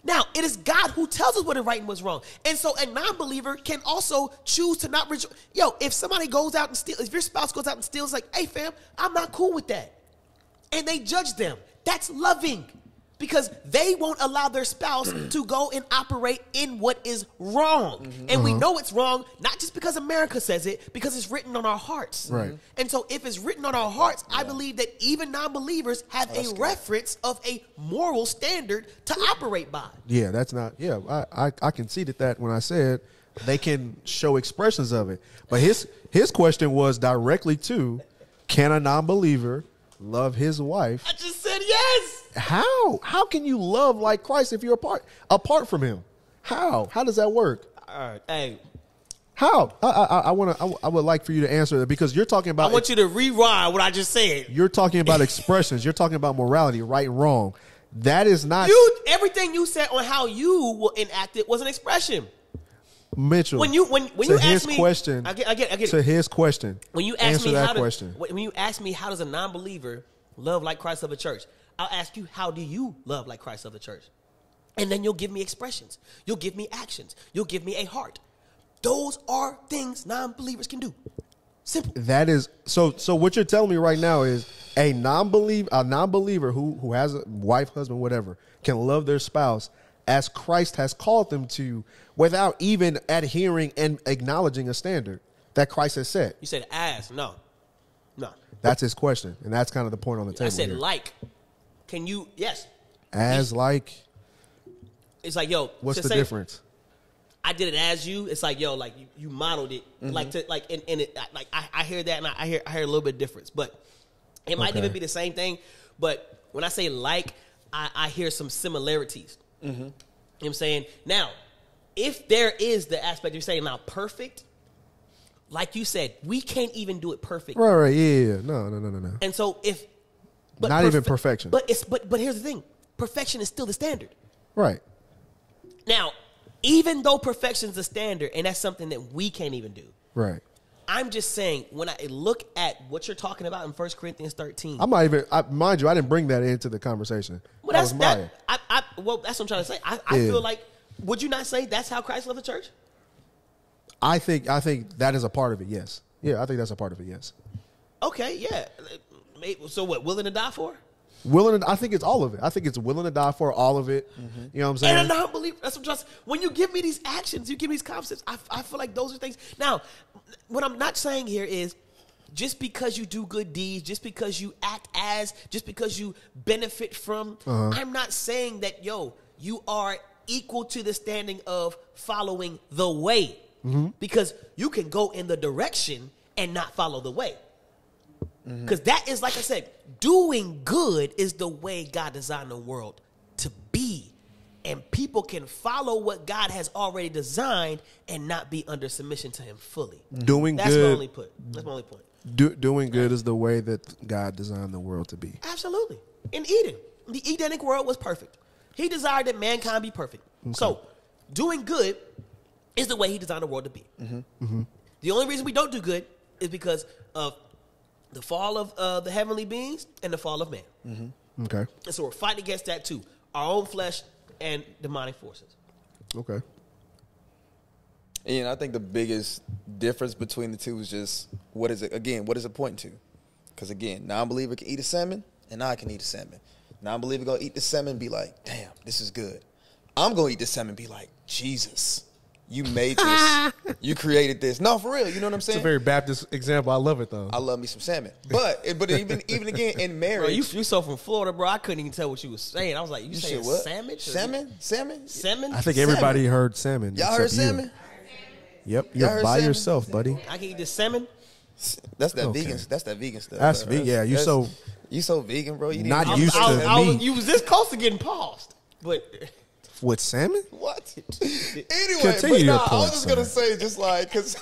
D: Now, it is God who tells us what is right and what's wrong. And so a non-believer can also choose to not rejoice. Yo, if somebody goes out and steals, if your spouse goes out and steals, like, hey fam, I'm not cool with that. And they judge them. That's loving. Because they won't allow their spouse to go and operate in what is wrong. Mm-hmm. And we uh-huh. know it's wrong, not just because America says it, because it's written on our hearts.
B: Right. Mm-hmm.
D: And so if it's written on our hearts, I believe that even non-believers have oh, a reference of a moral standard to operate by.
B: Yeah, that's not. Yeah, I, I I conceded that that when I said they can show expressions of it. But his his question was directly to, can a non-believer love his wife?
D: I just said yes.
B: How how can you love like Christ if you're apart apart from Him? How how does that work?
D: All right. Hey,
B: How I I, I want to I, I would like for you to answer that because you're talking about.
D: I want you to rewind what I just said.
B: you're talking about expressions. You're talking about morality, right and wrong. That is not
D: You everything you said on how you will enact it was an expression.
B: Mitchell.
D: When you when when
B: to
D: you
B: his
D: ask me,
B: question,
D: I get I get I get
B: to his question.
D: When you ask me
B: that
D: how to,
B: question,
D: when you ask me how does a non-believer love like Christ of a church, I'll ask you how do you love like Christ of the church, and then you'll give me expressions, you'll give me actions, you'll give me a heart. Those are things non-believers can do. Simple.
B: that is so. So what you're telling me right now is a non-believer, a non-believer who who has a wife, husband, whatever, can love their spouse as Christ has called them to, without even adhering and acknowledging a standard that Christ has set.
D: You said ask, no, no.
B: That's his question, and that's kind of the point on the table.
D: I said
B: here.
D: like. Can you? Yes.
B: as like,
D: It's like yo.
B: what's the
D: say-
B: difference?
D: I did it as you. It's like yo, like you, you modeled it,
B: Mm-hmm.
D: like to like, and, and it, like I, I hear that, and I, hear I hear a little bit of difference, but it might
B: Okay.
D: even be the same thing. But when I say like, I, I hear some similarities.
B: Mm-hmm.
D: You know what I'm saying? Now, if there is the aspect you're saying now perfect, like you said, we can't even do it perfect.
B: Right, right, yeah, yeah, yeah. No, no, no, no, no.
D: And so if but
B: Not even perfection.
D: But it's but but here's the thing. Perfection is still the standard.
B: Right.
D: Now, even though perfection's the standard, and that's something that we can't even do.
B: Right.
D: I'm just saying, when I look at what you're talking about in 1 Corinthians 13,
B: I'm not even. I, mind you, I didn't bring that into the conversation.
D: well,
B: that
D: that's that.
B: Maya.
D: I, I, well, that's what I'm trying to say. I, I
B: Yeah.
D: feel like, would you not say that's how Christ loved the church?
B: I think. I think that is a part of it. Yes. Yeah, I think that's a part of it. Yes.
D: Okay, yeah. Maybe- So what? Willing to die for?
B: willing. To, I think it's all of it. I think it's willing to die for all of it. You know what I'm saying?
D: And a non-believer. That's what just when you give me these actions, you give me these concepts. I, I feel like those are things. Now, what I'm not saying here is just because you do good deeds, just because you act as, just because you benefit from.
B: Uh-huh.
D: I'm not saying that yo you are equal to the standing of following the way,
B: Mm-hmm.
D: because you can go in the direction and not follow the way.
B: Mm-hmm.
D: Because that is, like I said, doing good is the way God designed the world to be. And people can follow what God has already designed and not be under submission to Him fully.
B: Doing
D: That's
B: good.
D: my only point. That's my only point.
B: Do, doing good is the way that God designed the world to be.
D: Absolutely. In Eden, the Edenic world was perfect. He desired that mankind be perfect. So, doing good is the way He designed the world to be. The only reason we don't do good is because of the fall of uh, the heavenly beings and the fall of man.
B: Okay.
D: And so we're fighting against that too. Our own flesh and demonic forces.
B: Okay.
A: And I think the biggest difference between the two is just what is it again? What is it pointing to? Because again, non-believer can eat a salmon, and I can eat a salmon. Non-believer gonna eat the salmon, and be like, "Damn, this is good." I'm gonna eat the salmon, and be like, "Jesus, you made this, you created this." No, for real, you know what I'm saying?
B: It's a very Baptist example. I love it though.
A: I love me some salmon, but but even even again in
D: Bro, you you so from Florida, bro. I couldn't even tell what you was saying. I was like, you,
A: you
D: saying
A: what?
D: salmon?
A: Salmon, salmon,
D: Salmon?
B: I think
A: Salmon.
B: everybody heard salmon.
A: Y'all heard
B: except you.
A: salmon?
B: Yep.
A: Y'all
B: You're by
A: salmon?
B: yourself, buddy.
D: I can eat the salmon.
A: That's that
B: Okay.
A: vegan. That's that vegan stuff.
B: That's
A: bro.
B: ve- yeah, you so-
A: you so vegan, bro. You
B: Not
A: to-
D: I was-
B: used
D: I was-
B: to
D: I was-
B: meat.
D: You was this close to getting paused, but
B: With salmon?
A: What? anyway,
B: Continue
A: but
B: your
A: nah, I
B: point,
A: was just gonna
B: sir.
A: say just like because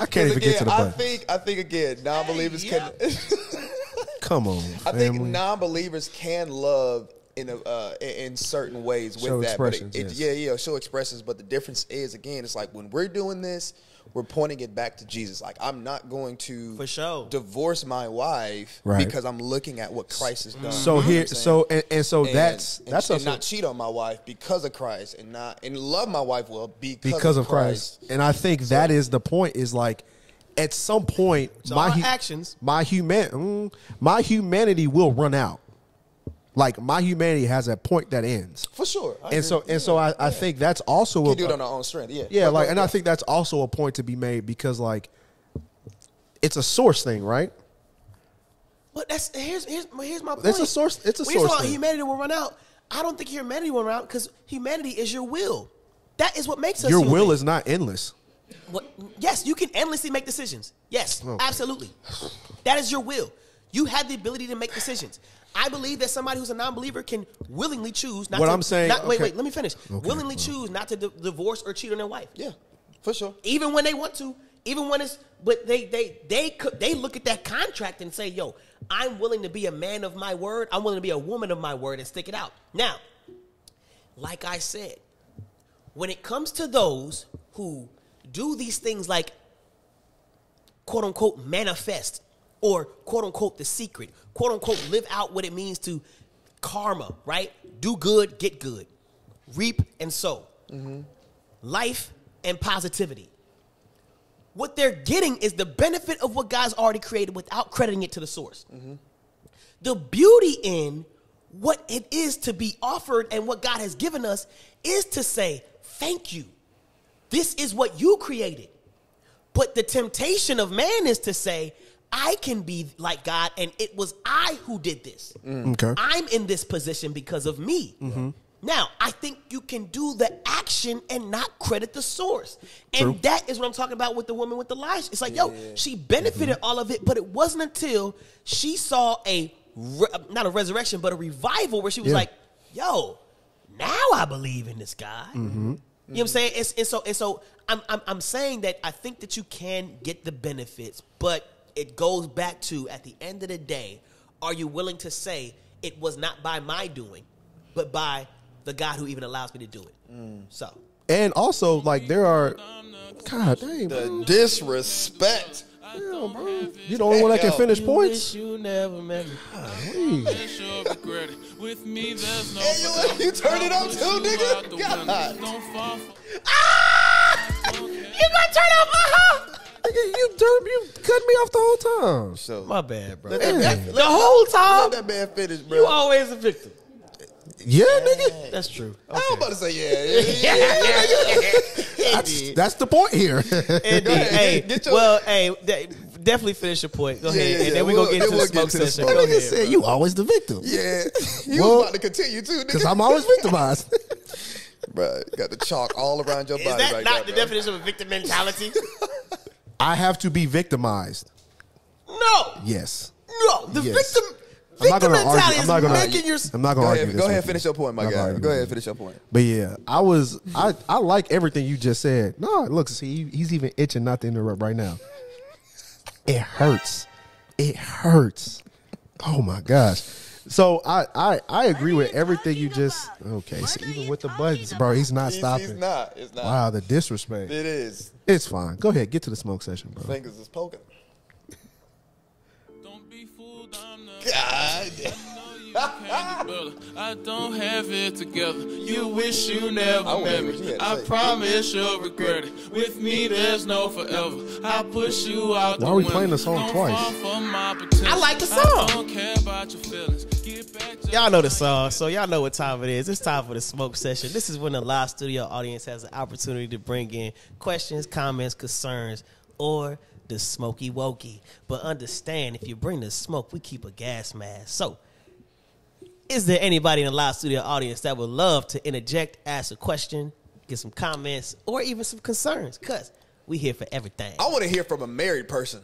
B: I can't even get to the
A: point.
B: I
A: think I think again non-believers can.
B: Come on,
A: I think non-believers can love in a, uh, in in certain ways with
B: Show
A: that. But
B: expressions,
A: it, it,
B: yes.
A: yeah, yeah, show expressions. But the difference is again, it's like when we're doing this, we're pointing it back to Jesus. Like I'm not going to
D: For sure.
A: divorce my wife
B: Right.
A: because I'm looking at what Christ has done.
B: so
A: You know
B: here, so and, and so
A: And-
B: that's
A: and,
B: that's
A: and
B: also
A: not cheat on my wife because of Christ, and not and love my wife well because,
B: because of Christ. And I think that is the point. Is like at some point,
D: So
B: my hu-
D: actions-
B: my human, mm, my humanity will run out. Like my humanity has a point that ends,
A: for sure. I
B: and so and so I, I think that's also
A: we
B: a,
A: do it on our own strength. Yeah,
B: yeah, like, and I think that's also a point to be made because like it's a source thing, right?
D: but that's here's here's here's my point.
B: It's a source- it's a
D: when
B: source thing.
D: humanity will run out. I don't think humanity will run out because humanity is your will. That is what makes us.
B: Your
D: human.
B: will is not endless.
D: What, yes, you can endlessly make decisions. Yes,
B: Okay.
D: absolutely. That is your will. You have the ability to make decisions. I believe that somebody who's a non-believer can willingly choose not
B: What
D: to.
B: I'm saying-
D: not, wait,
B: okay.
D: wait. Let me finish.
B: Okay,
D: willingly
B: well.
D: choose not to di- divorce or cheat on their wife.
A: yeah, for sure.
D: even when they want to, even when it's but they they they could they look at that contract and say, "Yo, I'm willing to be a man of my word. I'm willing to be a woman of my word and stick it out." Now, like I said, when it comes to those who do these things like quote unquote manifest or quote unquote the secret, quote unquote live out what it means to karma, right? Do good, get good, reap and sow mm-hmm. life and positivity. What they're getting is the benefit of what God's already created without crediting it to the source. Mm-hmm. The beauty in what it is to be offered and what God has given us is to say, Thank you. This is what you created. But the temptation of man is to say, I can be like God, and it was I who did this. Mm.
B: Okay.
D: I'm in this position because of me. Mm-hmm. Now, I think you can do the action and not credit the source. And
B: True.
D: that is what I'm talking about with the woman with the lies. It's like, yo, she benefited mm-hmm. all of it, but it wasn't until she saw a, re- not a resurrection, but a revival where she was
B: Yeah.
D: like, yo, now I believe in this guy. Mm-hmm. You know what I'm saying? It's, and so, and so I'm, I'm, I'm saying that I think that you can get the benefits, but it goes back to at the end of the day, are you willing to say it was not by my doing, but by the God who even allows me to do it? So,
B: And also, like there are, God dang, bro.
A: The disrespect.
B: Damn, bro. You the only one that can finish points.
D: you never met me.
B: Hey.
C: Sure regret it. With me, there's no
A: Hey, you,
C: forever.
A: you turn it up too, nigga.
C: window.
A: God.
C: Don't fall
D: You gonna turn off? Uh-huh.
B: Nigga, you derp, you cut me off the whole time.
A: So
D: My bad, bro.
A: Let that man-
D: the whole time,
A: let that man finish, bro.
D: you always a victim.
B: Yeah, nigga.
D: That's true.
A: I was about to say yeah. yeah, yeah,
B: That's, that's the point here.
D: Indeed.
A: ahead,
D: Hey,
A: get your-
D: well, hey, de- definitely finish your point. Go
A: Yeah,
D: ahead,
A: yeah,
D: and
A: yeah.
D: then we
A: We'll-
D: gonna get
A: then
D: into the
A: we'll get
D: smoke
A: to the
D: session.
A: smoke.
D: Go
B: That nigga
D: ahead,
B: said you always the victim.
A: yeah. You
B: Well-
A: was about to continue too,
B: Because
A: nigga.
B: I'm always victimized.
A: Bro, got the chalk all around your
D: Is
A: body
D: that
A: right
D: not
A: now,
D: the
A: bro.
D: definition of a victim mentality?
B: I have to be victimized.
D: no,
B: Yes.
D: no. The
B: Yes.
D: victim.
B: I'm not
D: Victim
B: gonna argue.
D: mentality
B: I'm not gonna
D: making
B: argue.
D: your.
B: I'm not
A: Go
B: gonna
A: ahead,
B: argue.
A: go
B: this
A: ahead,
B: with
A: finish your point, my
B: I'm not
A: guy.
B: argue
A: Go ahead,
B: with
A: finish your point.
B: But yeah, I was I I like everything you just said. No, look, see, he's even itching not to interrupt right now. It hurts. It hurts. Oh my gosh. So I I I agree with everything you just. Okay, so even with the buttons, bro, he's not
A: He's,
B: stopping.
A: he's not. It's not.
B: Wow, the disrespect.
A: It is.
B: It's fine. Go ahead, get to the smoke session, bro.
A: Fingers is poking.
C: Don't be fooled, I'm not.
A: God.
C: know you candy brother. I don't have it together. You wish you never met
A: hear what you
C: me. I promise you'll regret it. With me, there's no forever. I push you out.
B: Why are we playing the song twice?
C: fall for my potential.
D: I like the song.
C: don't care about your feelings. Get back to
D: Y'all know the song, so y'all know what time it is. It's time for the smoke session. This is when the live studio audience has an opportunity to bring in questions, comments, concerns, or the smoky wokey. But understand, if you bring the smoke, we keep a gas mask. So, is there anybody in the live studio audience that would love to interject, ask a question, get some comments, or even some concerns? Cause we here for everything.
A: I want to hear from a married person.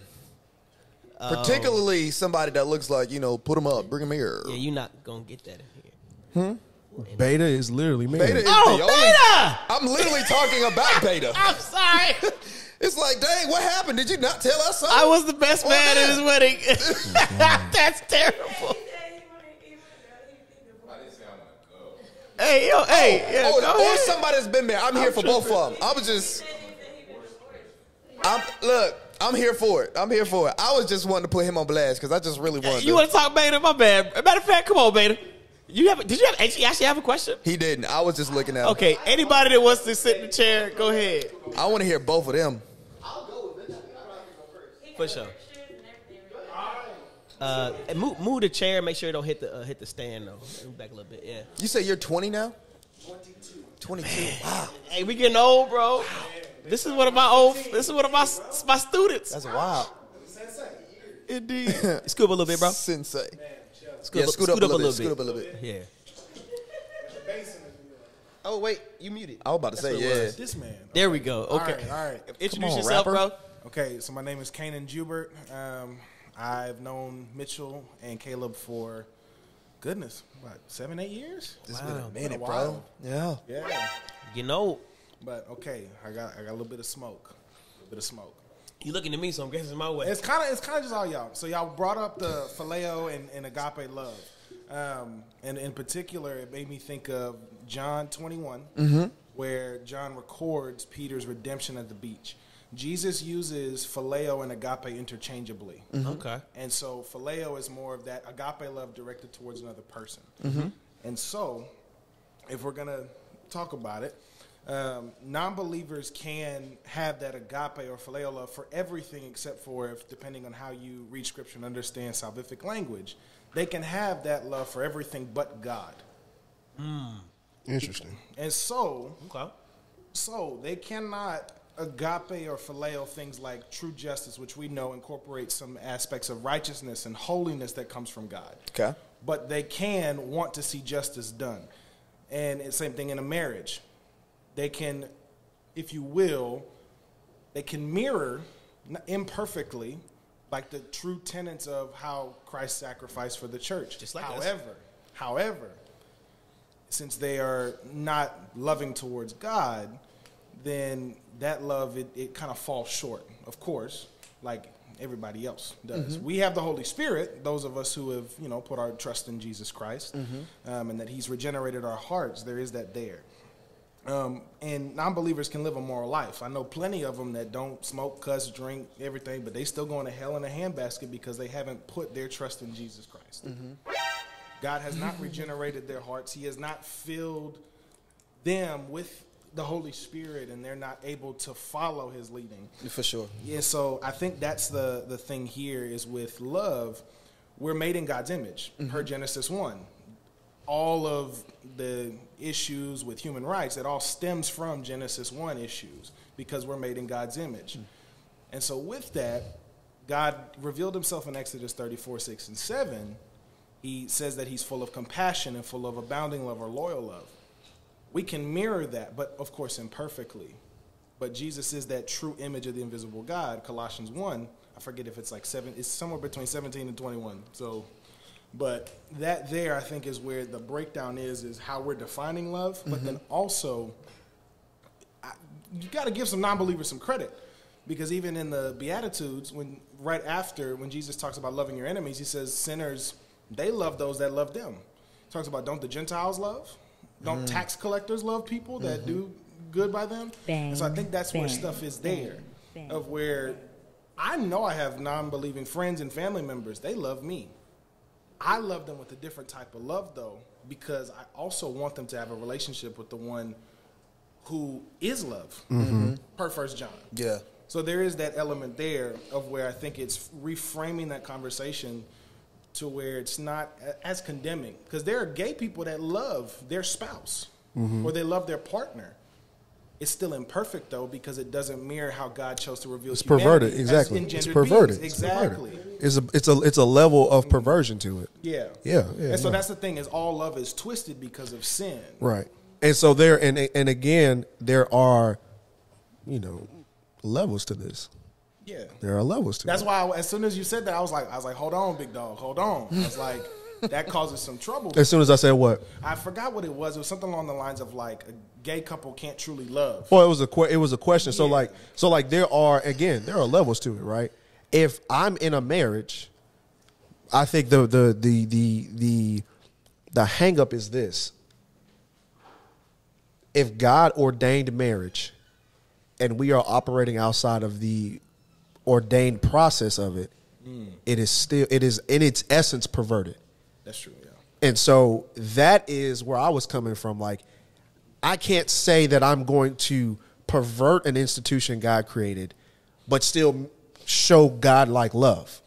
D: Oh.
A: Particularly somebody that looks like, you know, put them up, bring them here.
D: Yeah, you're not gonna get that in here. Hmm?
B: Beta is literally married.
A: Beta is
D: Oh,
A: the only-
D: beta!
A: I'm literally talking about beta.
D: I'm sorry.
A: It's like, dang, what happened? Did you not tell us something?
D: I was the best man at his wedding. That's terrible. Hey, yo, hey, oh, yeah,
A: oh, or
D: oh,
A: somebody that's been there. I'm here for both of them. I was just, I'm look. I'm here for it. I'm here for it. I was just wanting to put him on blast because I just really wanted.
D: You want to talk beta? My bad. Matter of fact, come on, beta. You have? Did you have? Actually, actually have a question?
A: He didn't. I was just looking at. him.
D: Okay. Anybody that wants to sit in the chair, go ahead.
A: I want to hear both of them.
D: I'll go with For sure. Uh, and move, move the chair. Make sure it don't hit the uh, hit the stand though. Move back a little bit. Yeah.
A: You say you're 20 now? 22. 22. Wow.
D: Hey, we getting old, bro. This is one of my old. This is one of my my students.
A: That's wild. Sensei.
D: Indeed. Scoop a little bit, bro.
A: Sensei.
D: Scoot,
A: Yeah,
D: up,
A: scoot up a little bit, scoot up a little bit.
D: Yeah. Oh wait, you muted.
A: I was about to say, yeah.
E: This man.
D: There we go. Okay.
E: All right, all right.
D: Introduce
A: on,
D: yourself,
A: rapper.
D: bro.
E: Okay, so my name is Kanan Jubert. Um, I've known Mitchell and Caleb for goodness, what seven, eight years?
A: It's been a
E: Been
A: minute,
E: a
A: bro.
E: while.
A: Yeah.
E: Yeah,
D: You know,
E: but okay, I got I got a little bit of smoke, a little bit of smoke.
D: you looking at me, so I'm guessing it's my way.
E: It's kind of it's kind of just all y'all. So y'all brought up the phileo and, and agape love, um, and in particular, it made me think of John 21, where John records Peter's redemption at the beach. Jesus uses phileo and agape interchangeably, mm-hmm.
D: Okay.
E: and so phileo is more of that agape love directed towards another person. Mm-hmm. And so, if we're gonna talk about it, um, non-believers can have that agape or phileo love for everything except for if, depending on how you read scripture and understand salvific language, they can have that love for everything but God. Hmm.
B: Interesting.
E: And so,
D: Okay.
E: so they cannot agape or phileo things like true justice, which we know incorporates some aspects of righteousness and holiness that comes from God.
A: Okay.
E: But they can want to see justice done. And it's same thing in a marriage. They can, if you will, they can mirror imperfectly like the true tenets of how Christ sacrificed for the church.
D: Just like us.
E: however, however, since they are not loving towards God, then that love it, it kind of falls short, of course, like everybody else does. We have the Holy Spirit, those of us who have you know put our trust in Jesus Christ, um, and that He's regenerated our hearts. There is that there. Um, and non-believers can live a moral life. I know plenty of them that don't smoke, cuss, drink, everything, but they still going to hell in a handbasket because they haven't put their trust in Jesus Christ. God has not regenerated their hearts. He has not filled them with the Holy Spirit and they're not able to follow His leading.
A: For sure.
E: Yeah, so I think that's the the thing here is with love, we're made in God's image mm-hmm. per Genesis one. All of the issues with human rights, it all stems from Genesis one issues because we're made in God's image. Mm. And so with that, God revealed himself in Exodus 34, 6 and 7. He says that he's full of compassion and full of abounding love or loyal love. We can mirror that, but of course imperfectly. But Jesus is that true image of the invisible God. Colossians 1, I forget if it's like seven, it's somewhere between 17 and 21. So, but that there, I think, is where the breakdown is, is how we're defining love. But mm-hmm. then also, I, you got to give some non-believers some credit because even in the beatitudes when right after when jesus talks about loving your enemies he says sinners they love those that love them he talks about don't the gentiles love don't mm-hmm. tax collectors love people that mm-hmm. do good by them?
F: Bang,
E: and so i think that's where stuff is there
F: bang.
E: of where i know i have non-believing friends and family members. They love me. I love them with a different type of love, though, because I also want them to have a relationship with the one who is love, mm-hmm. per First John.
A: Yeah.
E: So there is that element there of where I think it's reframing that conversation to where it's not as condemning, because there are gay people that love their spouse mm-hmm. or they love their partner. It's still imperfect though because it doesn't mirror how God chose to reveal
B: It's perverted. Exactly. It's perverted.
E: beings. Exactly.
B: It's a it's a it's a level of perversion to it.
E: Yeah.
B: Yeah, yeah,
E: and so
B: no.
E: that's the thing is all love is twisted because of sin.
B: Right. And so there and and again there are you know levels to this.
E: Yeah.
B: There are levels to it.
E: That's
B: it.
E: why I, as soon as you said that, I was like, I was like, hold on, big dog, hold on. I was like, that causes some trouble.
B: As soon as I said what?
E: I forgot what it was. It was something along the lines of like a gay couple can't truly love.
B: Well, it was a que- it was a question. So like so like there are again there are levels to it, right? If I'm in a marriage, I think the the the the the the hang up is this. If God ordained marriage and we are operating outside of the ordained process of it, mm. it is still it is in its essence perverted.
E: That's true. Yeah.
B: And so that is where I was coming from. Like, I can't say that I'm going to pervert an institution God created, but still show God like love.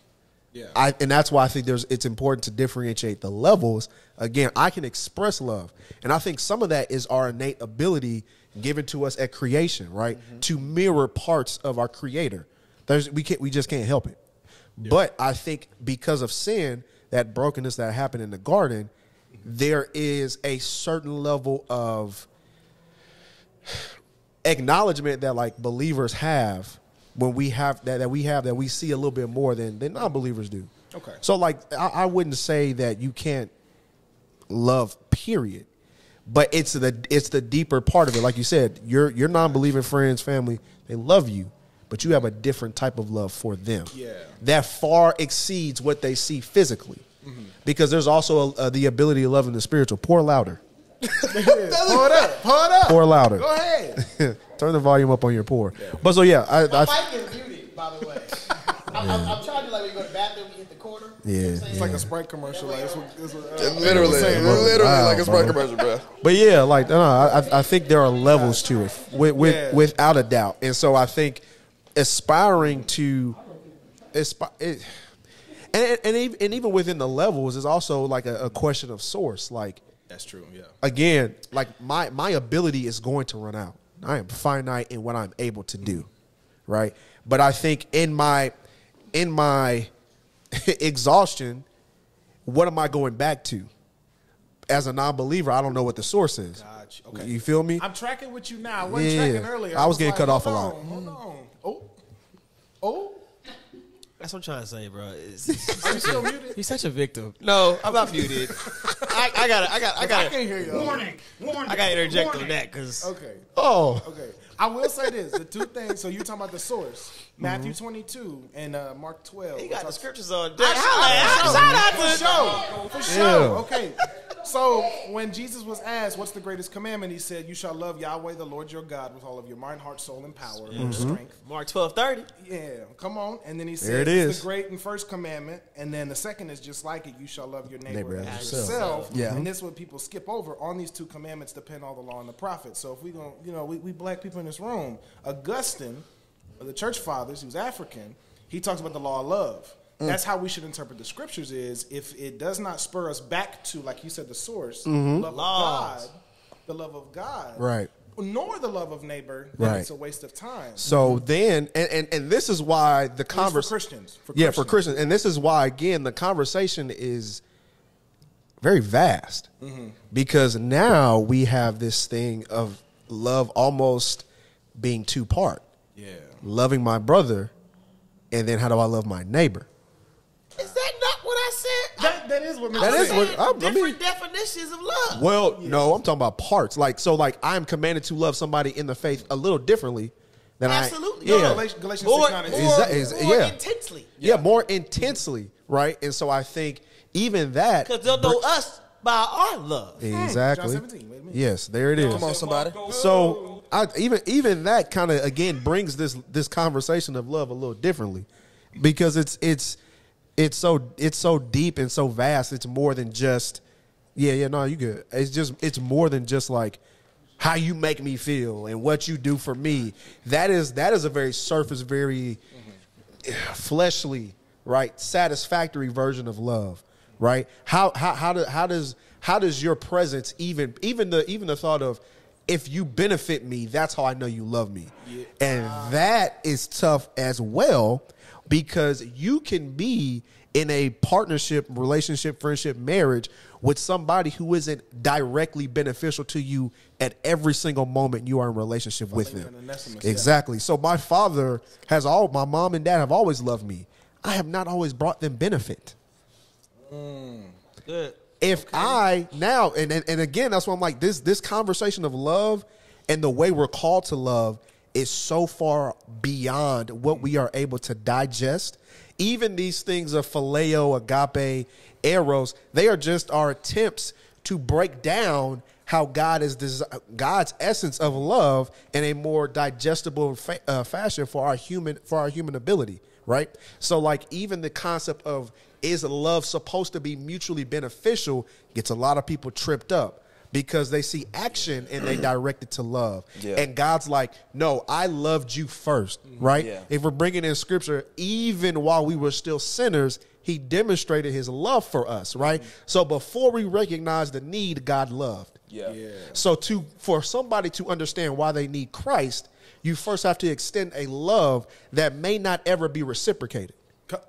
E: Yeah.
B: I, and that's why I think there's it's important to differentiate the levels. Again, I can express love, and I think some of that is our innate ability given to us at creation, right? Mm-hmm. To mirror parts of our Creator. There's we can't we just can't help it. But I think because of sin, that brokenness that happened in the garden, there is a certain level of acknowledgement that like believers have when we have that, that we have that we see a little bit more than than non-believers do.
E: Okay.
B: So like I, I wouldn't say that you can't love period, but it's the it's the deeper part of it. Like you said, your your non-believing friends, family, they love you, but you have a different type of love for them.
E: Yeah.
B: That far exceeds what they see physically.
E: Mm-hmm.
B: Because there's also a, the ability to love in the spiritual. Pour louder.
E: pull it up. Pull it up.
B: Pour louder.
E: Go ahead.
B: Turn the volume up on your pour. But so yeah, I, I
D: mic is muted, by the way. I'm, I'm, I'm trying to like when you go to the bathroom, you hit the corner.
B: Yeah,
D: You know what I'm?
E: It's like a Sprite commercial. Like, it's what, it's uh,
A: Literally,
E: was saying,
A: literally
B: Wow,
A: like a
B: bro.
A: Sprite commercial, bro.
B: But yeah, like no, no, I, I think there are levels to it, with, with,
E: Yeah.
B: without a doubt. And so I think aspiring to, aspi- it, and and even, and even within the levels is also like a, a question of source. Like
E: That's true. Yeah.
B: again, like my my ability is going to run out. I am finite in what I'm able to do, right? But I think in my in my exhaustion, what am I going back to? As a non-believer, I don't know what the source is.
E: Gotcha. Okay.
B: You feel me?
E: I'm tracking with you now. I wasn't
B: Yeah.
E: tracking earlier.
B: I was getting cut off a lot.
E: on, Hold on. Oh. Oh.
D: That's what I'm trying to say, bro. It's, it's-
E: Are you still muted?
D: he's such a victim. No, I'm not muted. I, I got it, I got I
E: I
D: got
E: can't hear you.
C: Warning! Warning!
D: I got to interject on that because
E: Okay.
B: oh,
E: Okay. I will say this: the two things. So you're talking about the source,
B: Mm-hmm.
E: Matthew 22 and uh, Mark 12.
D: he got the scriptures on.
E: I-
D: Shout out to
E: For sure. For sure.
B: Yeah.
E: Okay. So when Jesus was asked, "What's the greatest commandment?" he said, "You shall love Yahweh, the Lord your God, with all of your mind, heart, soul, and power, and strength."
D: Mark twelve thirty.
E: Yeah, come on. And then he said,
B: There
E: "It's the great and first commandment." And then the second is just like it: "You shall love your neighbor,
B: Neighbor
E: as
B: as
E: yourself."
A: Yeah.
E: And this is what people skip over. On these two commandments depend all the law and the prophets. So if we going you know, we, we black people in this room, Augustine, of the church fathers, he was African. He talks about the law of love.
B: Mm.
E: That's how we should interpret the scriptures. Is if it does not spur us back to, like you said, the source,
B: Mm-hmm.
E: love
D: Laws.
E: of God, the love of God,
B: Right.
E: nor the love of neighbor, then
B: Right.
E: it's a waste of time.
B: So then, and, and and this is why the
E: At least for
B: conversation.
E: Christians. For
B: yeah, for Christians, and this is why again the conversation is very vast
E: Mm-hmm.
B: because now we have this thing of love almost being two part.
E: Yeah.
B: Loving my brother, and then how do I love my neighbor?
D: Is that not what I said?
E: That, that is what
B: That
E: Mr. said.
B: what- I- I
D: different
B: mean-
D: definitions of love.
B: Well, no, I'm talking about parts. Like so, like I am commanded to love somebody in the faith a little differently than
D: Absolutely.
B: I.
D: No,
B: Yeah,
E: Galatians, Galatians
D: more,
E: 6, 9,
D: more,
E: 10.
B: Is
D: more
B: yeah.
D: intensely.
B: yeah, more intensely, right? And so I think even that
D: Because they'll know us by our love.
B: exactly.
E: John 17, wait a minute.
B: Yes, there it is.
A: Come on, somebody.
B: So I even even that kind of again brings this this conversation of love a little differently because it's it's it's so it's so deep and so vast. It's more than just yeah yeah no you good. It's just it's more than just like how you make me feel and what you do for me. That is that is a very surface, very fleshly, right? Satisfactory version of love, right? How how how, do, how does how does your presence even even the even the thought of if you benefit me, that's how I know you love me. And that is tough as well because you can be in a partnership, relationship, friendship, marriage with somebody who isn't directly beneficial to you at every single moment you are in relationship with them.
E: yeah.
B: Exactly. So my father has all my mom and dad have always loved me. I have not always brought them benefit.
D: Good.
B: If I now and, and and again that's why I'm like this this conversation of love and the way we're called to love is so far beyond what we are able to digest. Even these things of phileo, agape, eros, they are just our attempts to break down how God is desi- God's essence of love in a more digestible fa- uh, fashion for our human for our human ability, right? So like even the concept of is love supposed to be mutually beneficial gets a lot of people tripped up because they see action and they direct it to love.
A: Yeah.
B: And God's like, "No, I loved you first, mm-hmm. right?
A: Yeah.
B: If we're bringing in scripture even while we were still sinners, he demonstrated his love for us, right? Mm-hmm. So before we recognize the need, God loved.
A: Yeah.
B: So to for somebody to understand why they need Christ, you first have to extend a love that may not ever be reciprocated.
E: Co-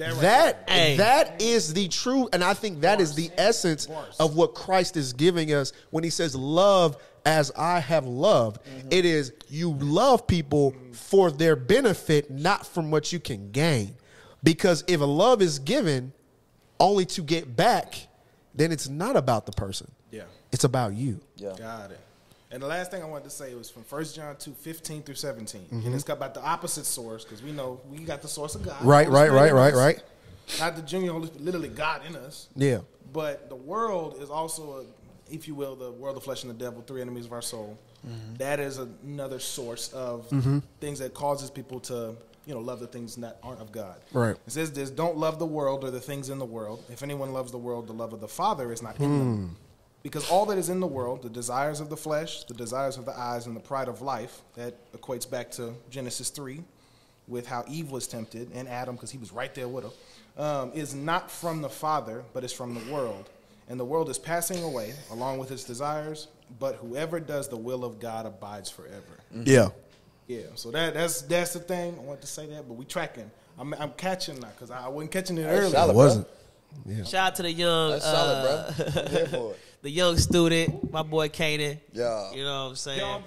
E: That, right
B: That. Is the true, and I think that is the essence of what Christ is giving us when He says, "Love as I have loved." Mm-hmm. It is you love people for their benefit, not from what you can gain. Because if a love is given only to get back, then it's not about the person.
E: Yeah.
B: It's about you.
A: Yeah.
E: Got it. And the last thing I wanted to say was from 1 John 2, 15 through 17.
B: Mm-hmm.
E: And it's got about the opposite source because we know we got the source of God.
B: Right, right, right, right,
E: us.
B: right.
E: Not the junior Holy Spirit, literally God in us.
B: Yeah.
E: But the world is also, a, if you will, the world, the flesh, and the devil, three enemies of our soul.
B: Mm-hmm.
E: That is another source of things that causes people to, you know, love the things that aren't of God.
B: Right.
E: It says this: "Don't love the world or the things in the world. If anyone loves the world, the love of the Father is not in
B: Hmm.
E: them." Because all that is in the world, the desires of the flesh, the desires of the eyes, and the pride of life, that equates back to Genesis 3, with how Eve was tempted, and Adam, because he was right there with her, um, is not from the Father, but is from the world. And the world is passing away, along with its desires, but whoever does the will of God abides forever.
B: Yeah.
E: Yeah, so that that's that's the thing. I want to say that, but we tracking. I'm I'm catching that because I wasn't catching it earlier.
A: solid.
B: It wasn't.
D: Shout out to the young,
A: That's
D: uh,
A: solid, bro. I'm here for it.
D: the young student, my boy Kanan.
A: Yeah.
D: You know what I'm saying?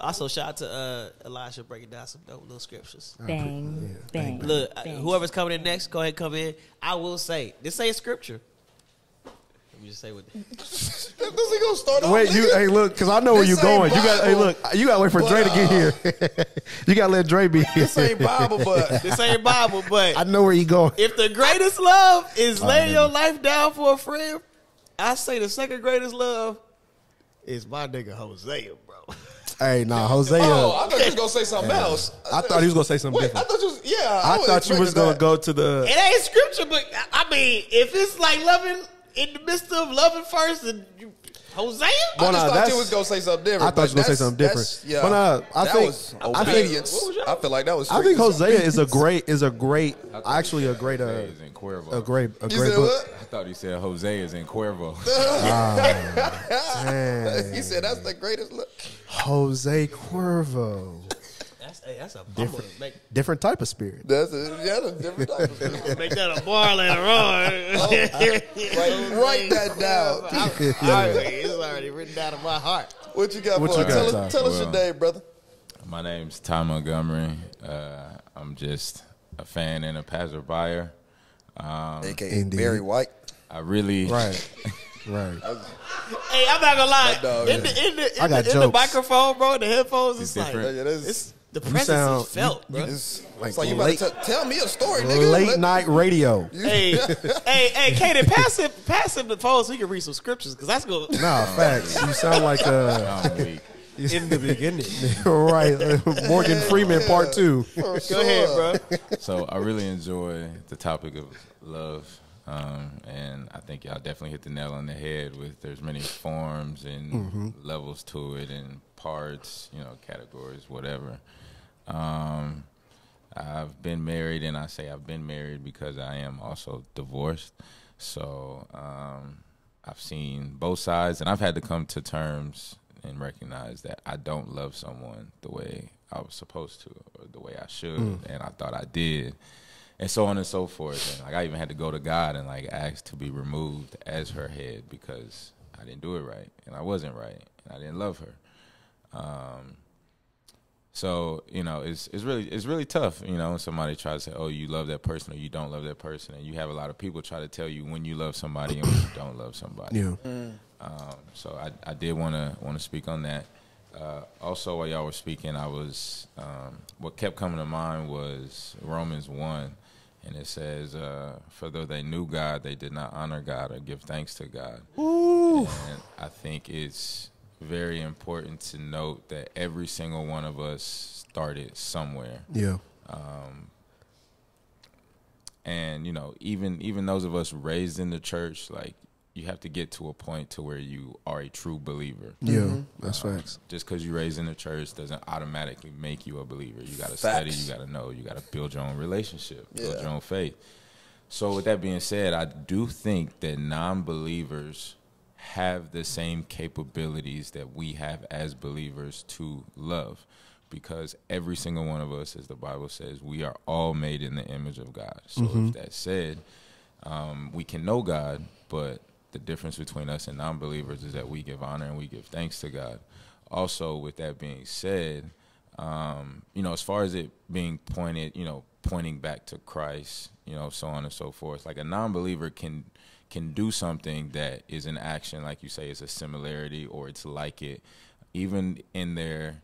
D: Also, shout out to uh, Elisha breaking down some dope little scriptures.
F: Bang, bang.
D: Look, uh,
F: bang.
D: whoever's coming in next, go ahead, come in. I will say, this ain't scripture. Let me just say what.
A: This is gonna start off.
B: Wait, you
A: nigga.
B: hey look, cause I know where
A: This
B: you going.
A: ain't
B: You got hey look, you got to wait for
A: but,
B: Dre to get
A: uh,
B: here. you gotta let Dre be here.
A: This ain't Bible, but
D: This ain't Bible, but
B: I know where you going.
D: if the greatest love is laying your life down for a friend, I say the second greatest love is my nigga Hosea, bro.
B: Hey, nah, Hosea.
A: Uh, oh, I thought you was gonna say something else.
B: I thought he was gonna say something
A: Wait,
B: different.
A: I thought you was yeah.
B: I
A: was
B: thought you was
A: expecting
B: gonna
A: that.
B: go to the.
D: It ain't scripture, but I mean, if it's like loving in the midst of loving first, and you, Hosea,
A: I just
B: nah,
A: thought you was gonna say something different.
B: I thought you was gonna say something different.
A: Yeah,
B: But, uh, I
A: that
B: think-
A: was
B: I think-
A: obedience.
D: What was
A: I feel like that was.
B: I think
A: strictly
B: Hosea is a great is a great actually a great uh,
F: is in Cuervo.
B: a great a
A: You
B: great book.
A: what?
F: I thought he said Jose is in Cuervo.
B: Dang.
A: He said that's the greatest look.
B: Jose Cuervo,
D: that's hey, that's a bummer. Make,
B: different type of spirit.
A: That's a, yeah, that's a different type of spirit.
D: make that a bar later on.
A: Write, write that down.
D: Alright, it's already written down in my heart.
A: What you got
B: What
A: for
B: you
A: us?
B: got,
A: Tell, us, tell us your
F: Well,
A: name, brother.
F: My name's Ty Montgomery. Uh, I'm just a fan and a passerby. Um,
A: AKA
B: Indeed.
A: Barry White.
F: I really,
B: Right, right.
D: Hey, I'm not gonna lie.
A: That dog,
D: in, the, in, the, in,
B: I got
D: the, in the microphone, bro, the headphones, it's,
F: It's
D: like
F: different.
A: Yeah,
D: it's the presence
B: sound-
D: is felt, bro.
A: It's,
B: Like
A: it's like you
B: late-
A: about to tell me a story, nigga.
B: Late
A: Let-
B: night radio.
D: hey, hey, hey, Kaden, pass him, pass him the phone so he can read some scriptures, because that's gonna.
B: Nah, facts. You sound like a.
F: I'm
D: in the beginning.
B: right. uh, Morgan Freeman part two.
D: Go ahead, bro.
F: So I really enjoy the topic of love, um, and I think y'all definitely hit the nail on the head. With there's many forms and levels to it, and parts, you know, categories, whatever. Um, I've been married, and I say I've been married because I am also divorced. So um, I've seen both sides, and I've had to come to terms and recognize that I don't love someone the way I was supposed to, or the way I should, and I thought I did, and so on and so forth. And like I even had to go to God and like ask to be removed as her head because I didn't do it right, and I wasn't right, and I didn't love her. Um, so you know, it's it's really it's really tough. You know, when somebody tries to say, "Oh, you love that person," or "You don't love that person," and you have a lot of people try to tell you when you love somebody and when you don't love somebody.
B: Yeah.
F: Um, so I, I did want to want to speak on that. Uh, also, while y'all were speaking, I was um, what kept coming to mind was Romans one, and it says, uh, "For though they knew God, they did not honor God or give thanks to God." And I think it's very important to note that every single one of us started somewhere
B: Yeah.
F: Um, and you know even even those of us raised in the church like you have to get to a point to where you are a true believer
B: Yeah. Mm-hmm. That's um, facts.
F: just because you raised in the church doesn't automatically make you a believer you got to study you got to know you got to build your own relationship build your own faith so with that being said i do think that non-believers have the same capabilities that we have as believers to love because every single one of us as the bible says we are all made in the image of god so if that said um, we can know God, but the difference between us and non-believers is that we give honor and we give thanks to God. Also, with that being said, um, you know, as far as it being pointed, you know, pointing back to Christ, you know, so on and so forth. Like a non-believer can can do something that is an action, like you say, it's a similarity or it's like it, even in their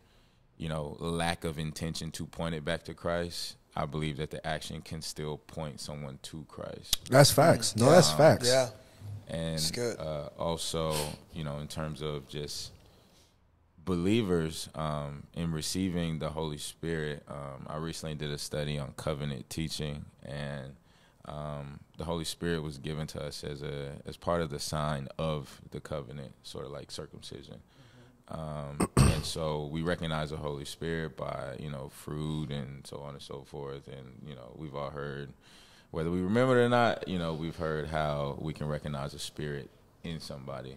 F: you know, lack of intention to point it back to Christ, I believe that the action can still point someone to Christ.
B: That's facts. No, that's facts.
A: Yeah.
F: And
A: That's good.
F: Uh, also, you know, in terms of just believers um, in receiving the Holy Spirit, um, I recently did a study on covenant teaching, and um, the Holy Spirit was given to us as a as part of the sign of the covenant, sort of like circumcision. Um, and so we recognize the Holy Spirit by you know fruit and so on and so forth, and you know we've all heard whether we remember it or not, you know, we've heard how we can recognize a spirit in somebody.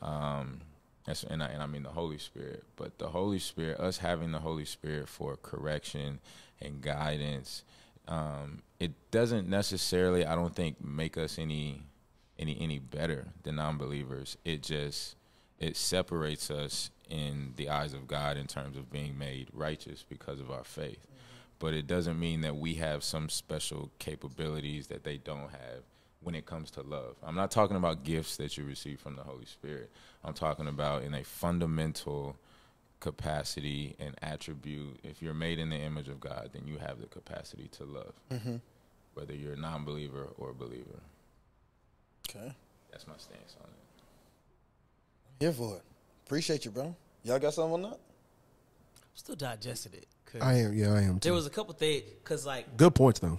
F: Um, and, I, and I mean the Holy Spirit. But the Holy Spirit, us having the Holy Spirit for correction and guidance, um, it doesn't necessarily, I don't think, make us any any any better than non-believers. It just it separates us in the eyes of God in terms of being made righteous because of our faith but it doesn't mean that we have some special capabilities that they don't have when it comes to love. I'm not talking about gifts that you receive from the Holy Spirit. I'm talking about in a fundamental capacity and attribute. If you're made in the image of God, then you have the capacity to love, mm-hmm. whether you're a non believer or a believer.
A: Okay.
F: That's my stance on it.
A: Here for it. Appreciate you, bro. Y'all got something on that?
D: Still digesting it. 'cause
B: I am. Yeah, I am. Too.
D: There was a couple things because like
B: good points though.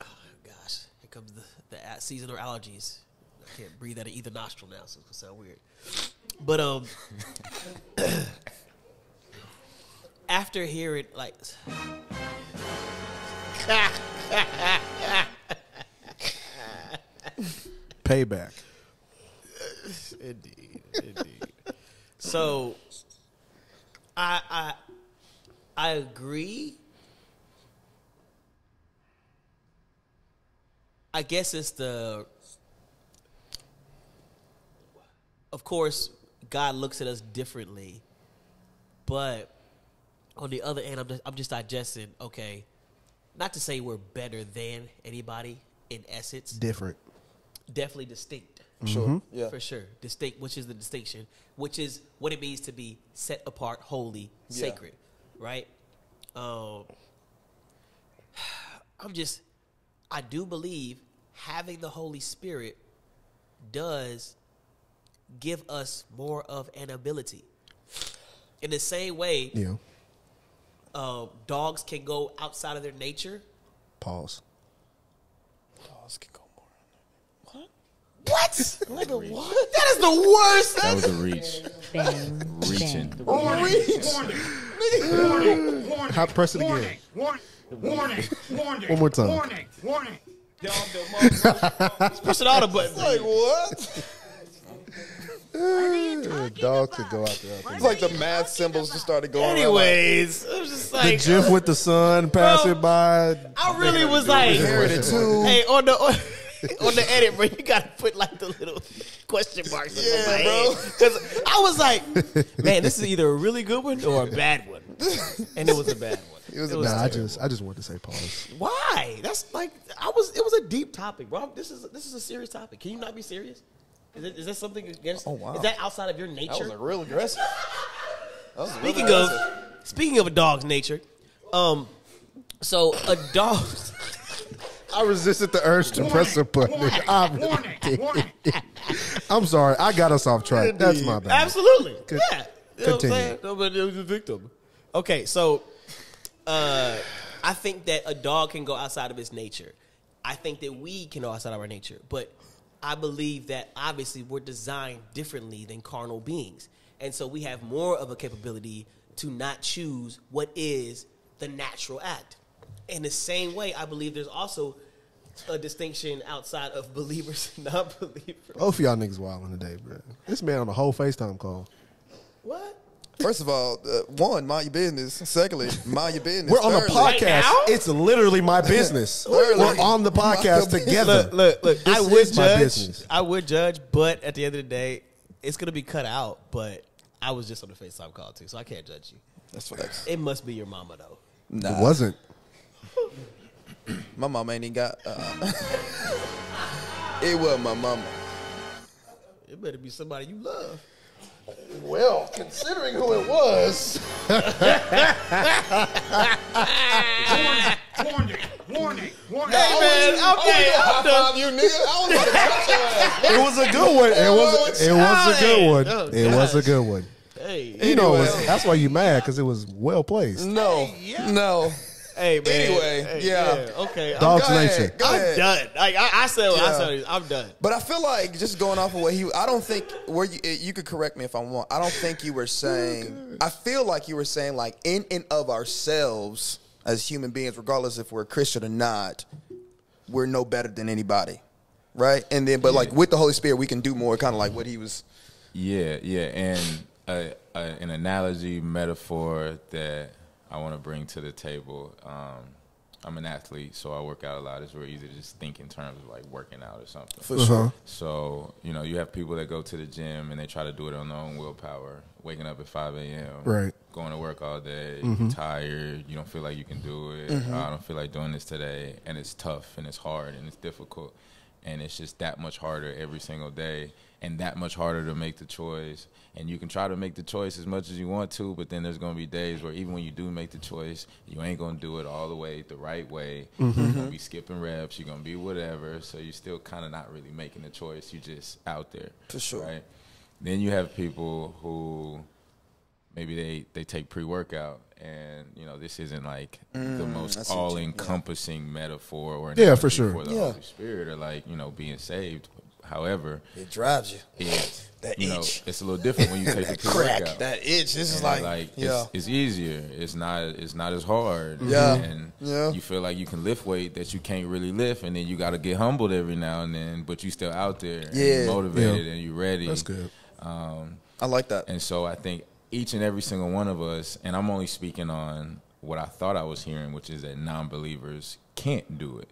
D: Oh, gosh, here comes the, the a- seasonal allergies. I can't breathe out of either nostril now, so it's gonna sound weird. But um, after hearing like,
B: Payback.
D: indeed, indeed. So, I I I agree. I guess it's the. Of course, God looks at us differently, but on the other end, I'm just, I'm just digesting. Okay, not to say we're better than anybody in essence,
B: Different.
D: definitely distinct.
A: Sure. Yeah.
D: For sure. Distinct, which is the distinction, which is what it means to be set apart, holy,
A: Yeah.
D: sacred, right? Um, I'm just, I do believe having the Holy Spirit does give us more of an ability. In the same way,
B: Yeah.
D: uh, dogs can go outside of their nature.
B: Pause.
A: Dogs can go more.
D: What? Nigga, what? That is the worst.
F: That was a reach.
G: Bang,
F: Reaching.
G: bang.
H: Warning! Warning!
B: How- press it again.
H: Warning! Warning! Warning! Warning!
B: One more time.
H: Warning! Warning!
D: Pushing all the buttons.
A: Like what?
B: Eh, dog could go out there.
A: It's like the math symbols just started going. around, like,
D: Anyways, I was just
B: The
D: like,
B: GIF with the sun passing
D: Bro,
B: by.
D: I really was like,
A: Inherited too.
D: hey, on the on, on the edit, bro, you gotta put like the little question marks in
A: Yeah,
D: my
A: bro.
D: Because I was like, man, this is either a really good one or a bad one, and it was a bad one.
A: It was a
B: Nah, I just, I just wanted to say pause.
D: Why? That's like I was. It was a deep topic, bro. This is this is a serious topic. Can you not be serious? Is, it, is that something against?
A: Oh, wow.
D: Is that outside of your nature?
A: That
D: nature?
A: was a real aggressive. That was real
D: Speaking of
A: aggressive.
D: speaking of a dog's nature, um, so a dog.
B: I resisted the urge to press the button.
H: Warning!
B: I
H: warning,
B: did.
H: warning.
B: I'm sorry. I got us off track. That's my bad.
D: Absolutely.
B: Con-
D: yeah. You know what I'm
B: continue.
D: saying? Nobody was a victim. Okay, so uh, I think that a dog can go outside of its nature. I think that we can go outside of our nature. But I believe that obviously we're designed differently than carnal beings. And so we have more of a capability to not choose what is the natural act. In the same way, I believe there's also a distinction outside of believers and non-believers.
B: Both of y'all niggas wilding today, bro. This man on a whole FaceTime call.
D: What?
A: First of all, uh, one, mind your business. Secondly, mind your business.
B: We're on a
A: Thirdly-
B: podcast.
D: now?
B: It's literally my business.
A: Thirdly,
B: We're on the podcast
A: mind
B: together.
D: Look, look, look.
B: This
D: I would
B: is my
D: judge.
B: business.
D: I would judge, but at the end of the day, it's gonna be cut out. But I was just on the FaceTime call too, so I can't judge you.
A: That's facts.
D: It must be your mama though.
A: Nah,
B: It wasn't.
A: my mama ain't even got. Uh, it was my mama.
D: It better be somebody you love.
A: Well, considering who it was,
H: Warning! Warning! Warning!
D: Hey man, okay, I'm done.
A: you nigga. I was about to punch your ass.
B: It was a good one. It was. It was a good one.
D: Oh,
B: It was a good one.
D: Hey,
B: You know, was- that's why you mad because it was well placed.
A: No, yeah. no.
D: Hey man.
A: Anyway,
D: Hey,
A: yeah.
D: Okay, I'm,
B: Dog's
A: Go ahead,
B: nature.
A: go
D: I'm
A: ahead.
D: done. Like, I, I said, what I said I'm done.
A: But I feel like just going off of what he, I don't think where you, you could correct me if I'm wrong. I don't think you were saying. I feel like you were saying like in and of ourselves as human beings, regardless if we're Christian or not, we're no better than anybody, right? And then, but like with the Holy Spirit, we can do more. Kind of like what he was.
F: Yeah, yeah, and a, a, an analogy, metaphor that I want to bring to the table. Um, I'm an athlete, so I work out a lot. It's very easy to just think in terms of like working out or something.
A: For sure.
F: So you know, you have people that go to the gym and they try to do it on their own willpower, waking up at 5 a.m.
B: Right.
F: Going to work all day,
A: Mm-hmm.
F: tired, you don't feel like you can do it. "Oh, I don't feel like doing this today, and it's tough and it's hard and it's difficult, and it's just that much harder every single day, and that much harder to make the choice. And you can try to make the choice as much as you want to, but then there's gonna be days where even when you do make the choice, you ain't gonna do it all the way the right way. Mm-hmm. You're gonna be skipping reps. You're gonna be whatever. So you're still kind of not really making the choice. You're just out there
A: For sure.
F: right? Then you have people who maybe they they take pre workout, and you know this isn't like the
A: Mm, I
F: most
A: see what you-
F: all encompassing metaphor or
B: Yeah, for sure.
F: for the
A: Yeah.
F: Holy Spirit or like you know being saved. However,
A: It drives you.
F: it
A: That
F: you know
A: itch.
F: it's a little different when you take
A: That
F: the pre workout.
A: that itch. This is
F: And,
A: like,
F: like
A: yeah.
F: it's, it's easier. It's not it's not as hard.
A: Yeah.
F: and
A: Yeah.
F: you feel like you can lift weight that you can't really lift, and then you got to get humbled every now and then. But you still out there, and
A: Yeah.
F: you're motivated,
B: Yeah.
F: and you ready.
B: That's good.
A: I like that.
F: And so I think each and every single one of us, and I'm only speaking on what I thought I was hearing, which is that non-believers can't do it.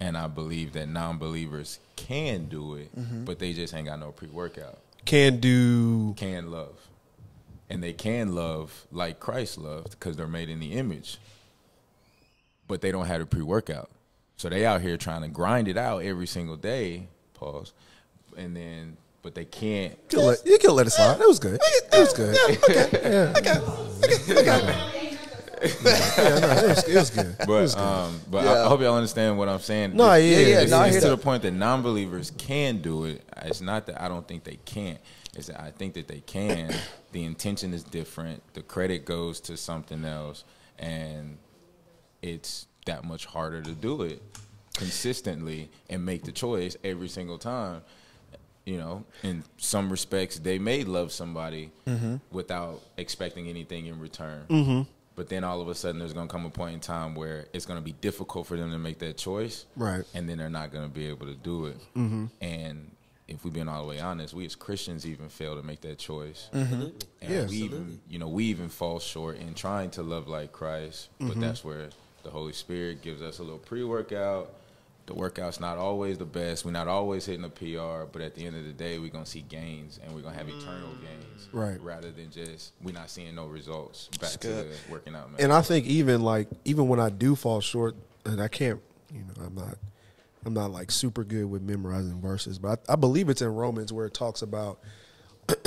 F: And I believe that non-believers can do it,
A: Mm-hmm.
F: but they just ain't got no pre-workout.
B: Can do.
F: Can love. And they can love like Christ loved because they're made in the image. But they don't have a pre-workout. So they out here trying to grind it out every single day, pause. And then but they can't
B: You can let, you can let it slide. That was good. That was good. Yeah, no, it was, it was good.
F: But um, but I,
A: Yeah.
F: I hope y'all understand what I'm saying.
B: No,
F: It's-
B: yeah,
A: yeah,
F: it's,
A: no, I
F: it's to the point that non-believers can do it. It's not that I don't think they can't. It's that I think that they can. the intention is different. The credit goes to something else, and it's that much harder to do it consistently and make the choice every single time. You know, in some respects, they may love somebody
B: Mm-hmm.
F: without expecting anything in return. But then all of a sudden, there's going to come a point in time where it's going to be difficult for them to make that choice.
B: Right.
F: And then they're not going to be able to do it. Mm-hmm. And if we've been all the way honest, we as Christians even fail to make that choice. And
B: Yeah.
F: we even, you know, we even fall short in trying to love like Christ. But that's where the Holy Spirit gives us a little pre-workout. The workout's not always the best. We're not always hitting a PR, but at the end of the day, we're gonna see gains and we're gonna have eternal mm. gains,
B: Right.
F: Rather than just we're not seeing no results. Back to
A: good.
F: working out, man.
B: And I think even like even when I do fall short, and I can't, you know, I'm not, I'm not like super good with memorizing verses, but I, I believe it's in Romans where it talks about,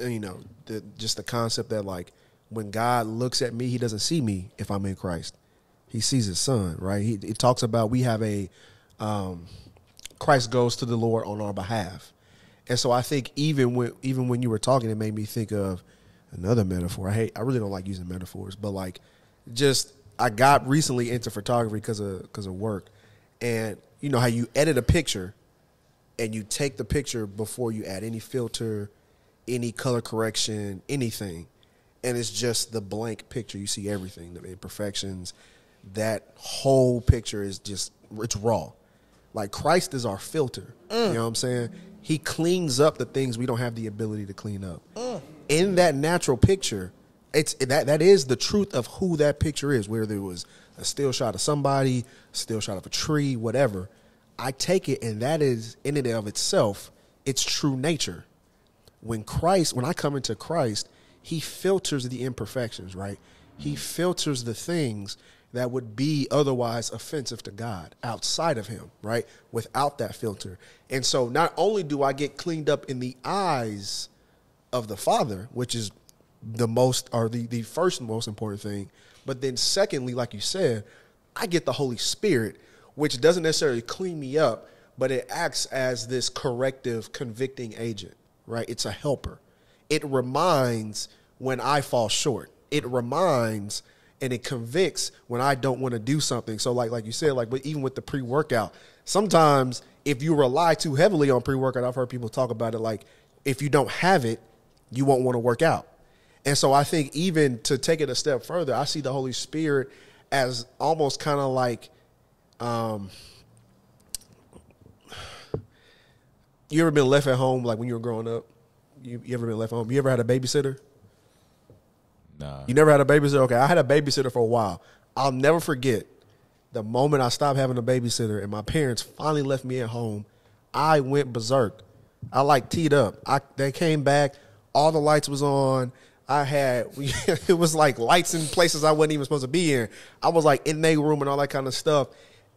B: you know, the, just the concept that like when God looks at me, He doesn't see me if I'm in Christ. He sees His Son, right? He it talks about we have a, um, Christ goes to the Lord on our behalf, and so I think even when even when you were talking, it made me think of another metaphor. I hate. I really don't like using metaphors, but like, just I got recently into photography because of because of work, and you know how you edit a picture, and you take the picture before you add any filter, any color correction, anything, and it's just the blank picture. You see everything, the imperfections. That whole picture is just it's raw. Like Christ is our filter. You mm. know what I'm saying? He cleans up the things we don't have the ability to clean up. Mm. In that natural picture, it's that that is the truth of who that picture is. Whether it was a still shot of somebody, still shot of a tree, whatever. I take it, and that is in and of itself, its true nature when Christ, when I come into Christ, he filters the imperfections, right? He filters the things that would be otherwise offensive to God outside of him, right? Without that filter. And so not only do I get cleaned up in the eyes of the Father, which is the most or the, the first most important thing, but then secondly, like you said, I get the Holy Spirit, which doesn't necessarily clean me up, but it acts as this corrective, convicting agent, right? It's a helper. It reminds when I fall short. It reminds and it convicts when I don't want to do something. So like like you said, like but even with the pre workout, sometimes if you rely too heavily on pre workout, I've heard people talk about it like if you don't have it, you won't want to work out. And so I think even to take it a step further, I see the Holy Spirit as almost kind of like um you ever been left at home like when you were growing up? You, you ever been left home? You ever had a babysitter?
F: Nah,
B: You never had a babysitter? Okay, I had a babysitter for a while. I'll never forget the moment I stopped having a babysitter and my parents finally left me at home. I went berserk. I like teed up. I they came back, all the lights was on. I had it was like lights in places I wasn't even supposed to be in. I was like in their room and all that kind of stuff.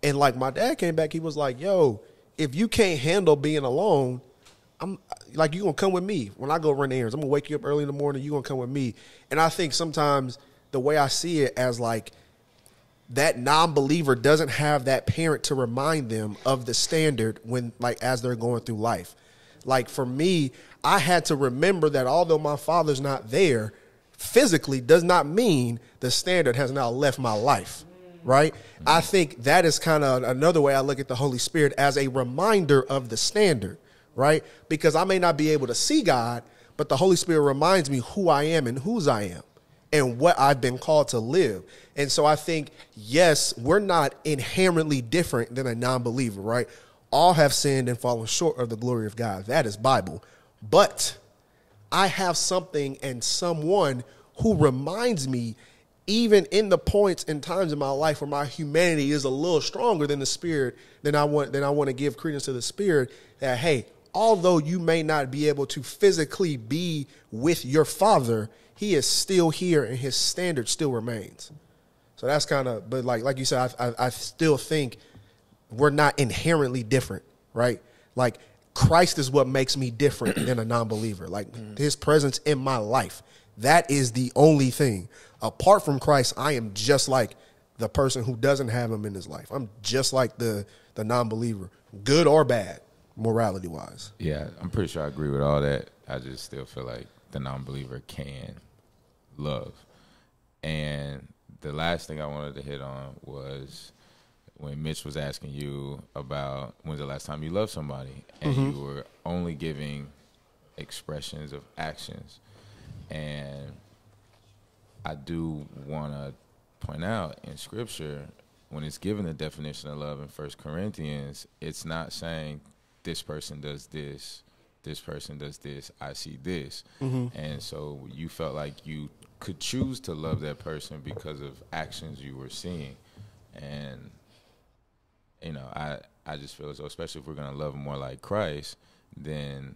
B: And like my dad came back, he was like, "Yo, if you can't handle being alone, I'm like you gonna come with me when I go run errands. I'm gonna wake you up early in the morning. You gonna come with me. And I think sometimes the way I see it as like that non-believer doesn't have that parent to remind them of the standard when like as they're going through life. Like for me, I had to remember that although my father's not there physically, does not mean the standard has now left my life. Right? I think that is kind of another way I look at the Holy Spirit as a reminder of the standard, right? Because I may not be able to see God, but the Holy Spirit reminds me who I am and whose I am and what I've been called to live. And so I think, yes, we're not inherently different than a non believer, right? All have sinned and fallen short of the glory of God. That is Bible. But I have something and someone who reminds me, even in the points and times in my life where my humanity is a little stronger than the spirit, than I want then I want to give credence to the spirit that hey, although you may not be able to physically be with your father, he is still here and his standard still remains. So that's kind of, but like like you said, I, I, I still think we're not inherently different, right? Like Christ is what makes me different than a non-believer. Like his presence in my life. That is the only thing. Apart from Christ, I am just like the person who doesn't have him in his life. I'm just like the the non-believer, good or bad, morality wise.
F: Yeah, I'm pretty sure I agree with all that. I just still feel like the non-believer can love. And the last thing I wanted to hit on was when Mitch was asking you about when's the last time you loved somebody, and mm-hmm. you were only giving expressions of actions. And I do want to point out in Scripture when it's given the definition of love in First Corinthians, it's not saying this person does this, this person does this, I see this, mm-hmm. and so you felt like you could choose to love that person because of actions you were seeing, and you know, I I just feel as though, especially if we're gonna love more like Christ, then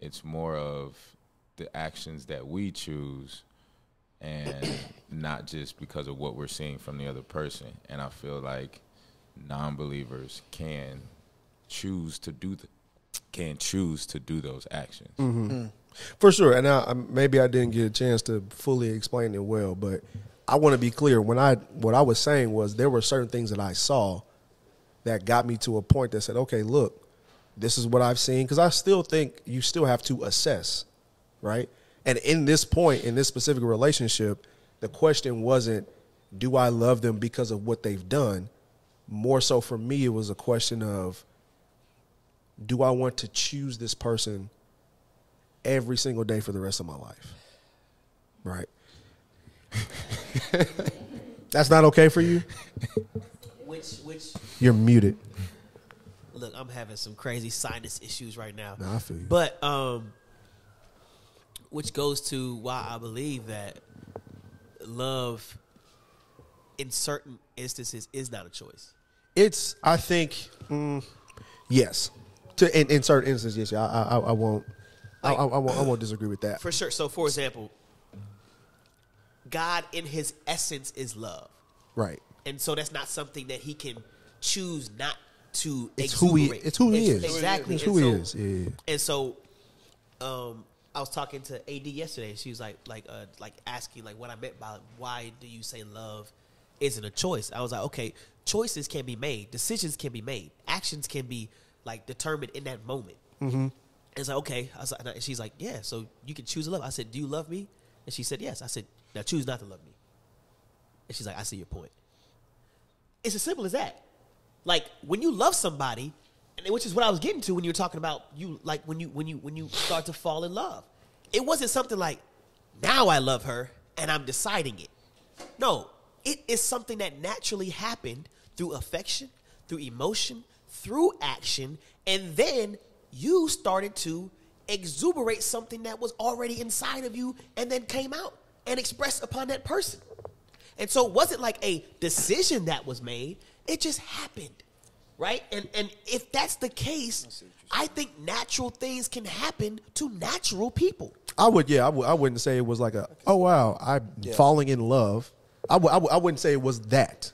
F: it's more of the actions that we choose and not just because of what we're seeing from the other person. And I feel like non-believers can choose to do the, can choose to do those actions. Mm-hmm. Mm.
B: For sure, and I, I- maybe I didn't get a chance to fully explain it well, but I want to be clear. When I what I was saying was there were certain things that I saw that got me to a point that said, "Okay, look, this is what I've seen." Because I still think you still have to assess, right? And in this point, in this specific relationship, the question wasn't, "Do I love them because of what they've done?" More so for me, it was a question of, "Do I want to choose this person?" every single day for the rest of my life. Right. That's not okay for you?
D: Which which
B: You're muted.
D: look, I'm having some crazy sinus issues right now.
B: Nah, I feel you.
D: But um which goes to why I believe that love in certain instances is not a choice.
B: It's, I think, mm, yes. To in, in certain instances, yes. I, I, I won't. I, I, I won't. I won't disagree with that.
D: For sure. So for example, God in his essence is love.
B: Right.
D: And so that's not something that he can choose not to
B: It's who he-
D: exuberate.
B: it's who he is.
D: Exactly.
B: It's who he
D: so-
B: is. Yeah, yeah.
D: And so um I was talking to AD yesterday. She was like like uh like asking like what I meant by why do you say love isn't a choice? I was like, okay, choices can be made, decisions can be made, actions can be like determined in that moment. Mm-hmm. It's like okay. I was like, and she's like, yeah. So you can choose to love. I said, do you love me? And she said, yes. I said, now choose not to love me. And she's like, I see your point. It's as simple as that. Like when you love somebody, and which is what I was getting to when you were talking about you like when you when you when you start to fall in love. It wasn't something like now I love her and I'm deciding it. No, it is something that naturally happened through affection, through emotion, through action, and then you started to exuberate something that was already inside of you and then came out and expressed upon that person. And so it wasn't like a decision that was made, it just happened. Right? And and if that's the case, I think natural things can happen to natural people.
B: I would. Yeah. I would. I wouldn't say it was like a. Oh wow. I'm falling in love. I would. I would- I wouldn't say it was that.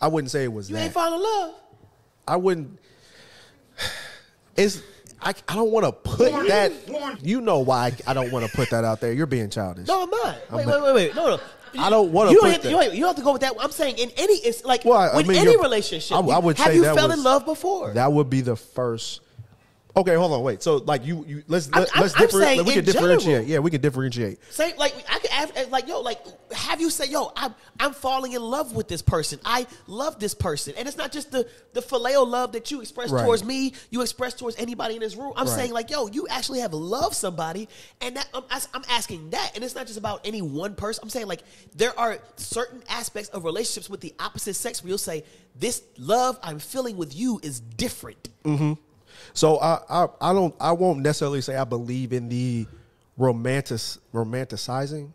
B: I wouldn't say it was
D: You
B: that.
D: ain't falling in love.
B: I wouldn't. It's I, I don't want to put that. You know why I, I don't want to put that out there. You're being childish.
D: No, I'm not. Wait,
B: I'm
D: wait, wait, wait. No, no.
B: I don't wanna
D: You
B: put
D: have,
B: that.
D: You, don't- have to go with that. I'm saying in any, it's like
B: Well, I-
D: with
B: mean,
D: any relationship.
B: I, I would
D: have you fell
B: was-
D: in love before?
B: That would be the first Okay, hold on, wait. So like you, you let's let,
D: I'm-
B: let's
D: I'm
B: differ,
D: saying
B: we can differentiate.
D: general.
B: Yeah, we can differentiate.
D: Say like I could ask, like yo like have you say yo I'm I'm falling in love with this person I love this person and it's not just the the phileo love that you express
B: Right.
D: towards me you express towards anybody in this room I'm
B: Right.
D: saying like yo you actually have loved somebody and that I'm, I'm asking that and it's not just about any one person I'm saying like there are certain aspects of relationships with the opposite sex where you'll say this love I'm feeling with you is different mm-hmm.
B: So I, I, I don't, I won't necessarily say I believe in the romantic, romanticizing.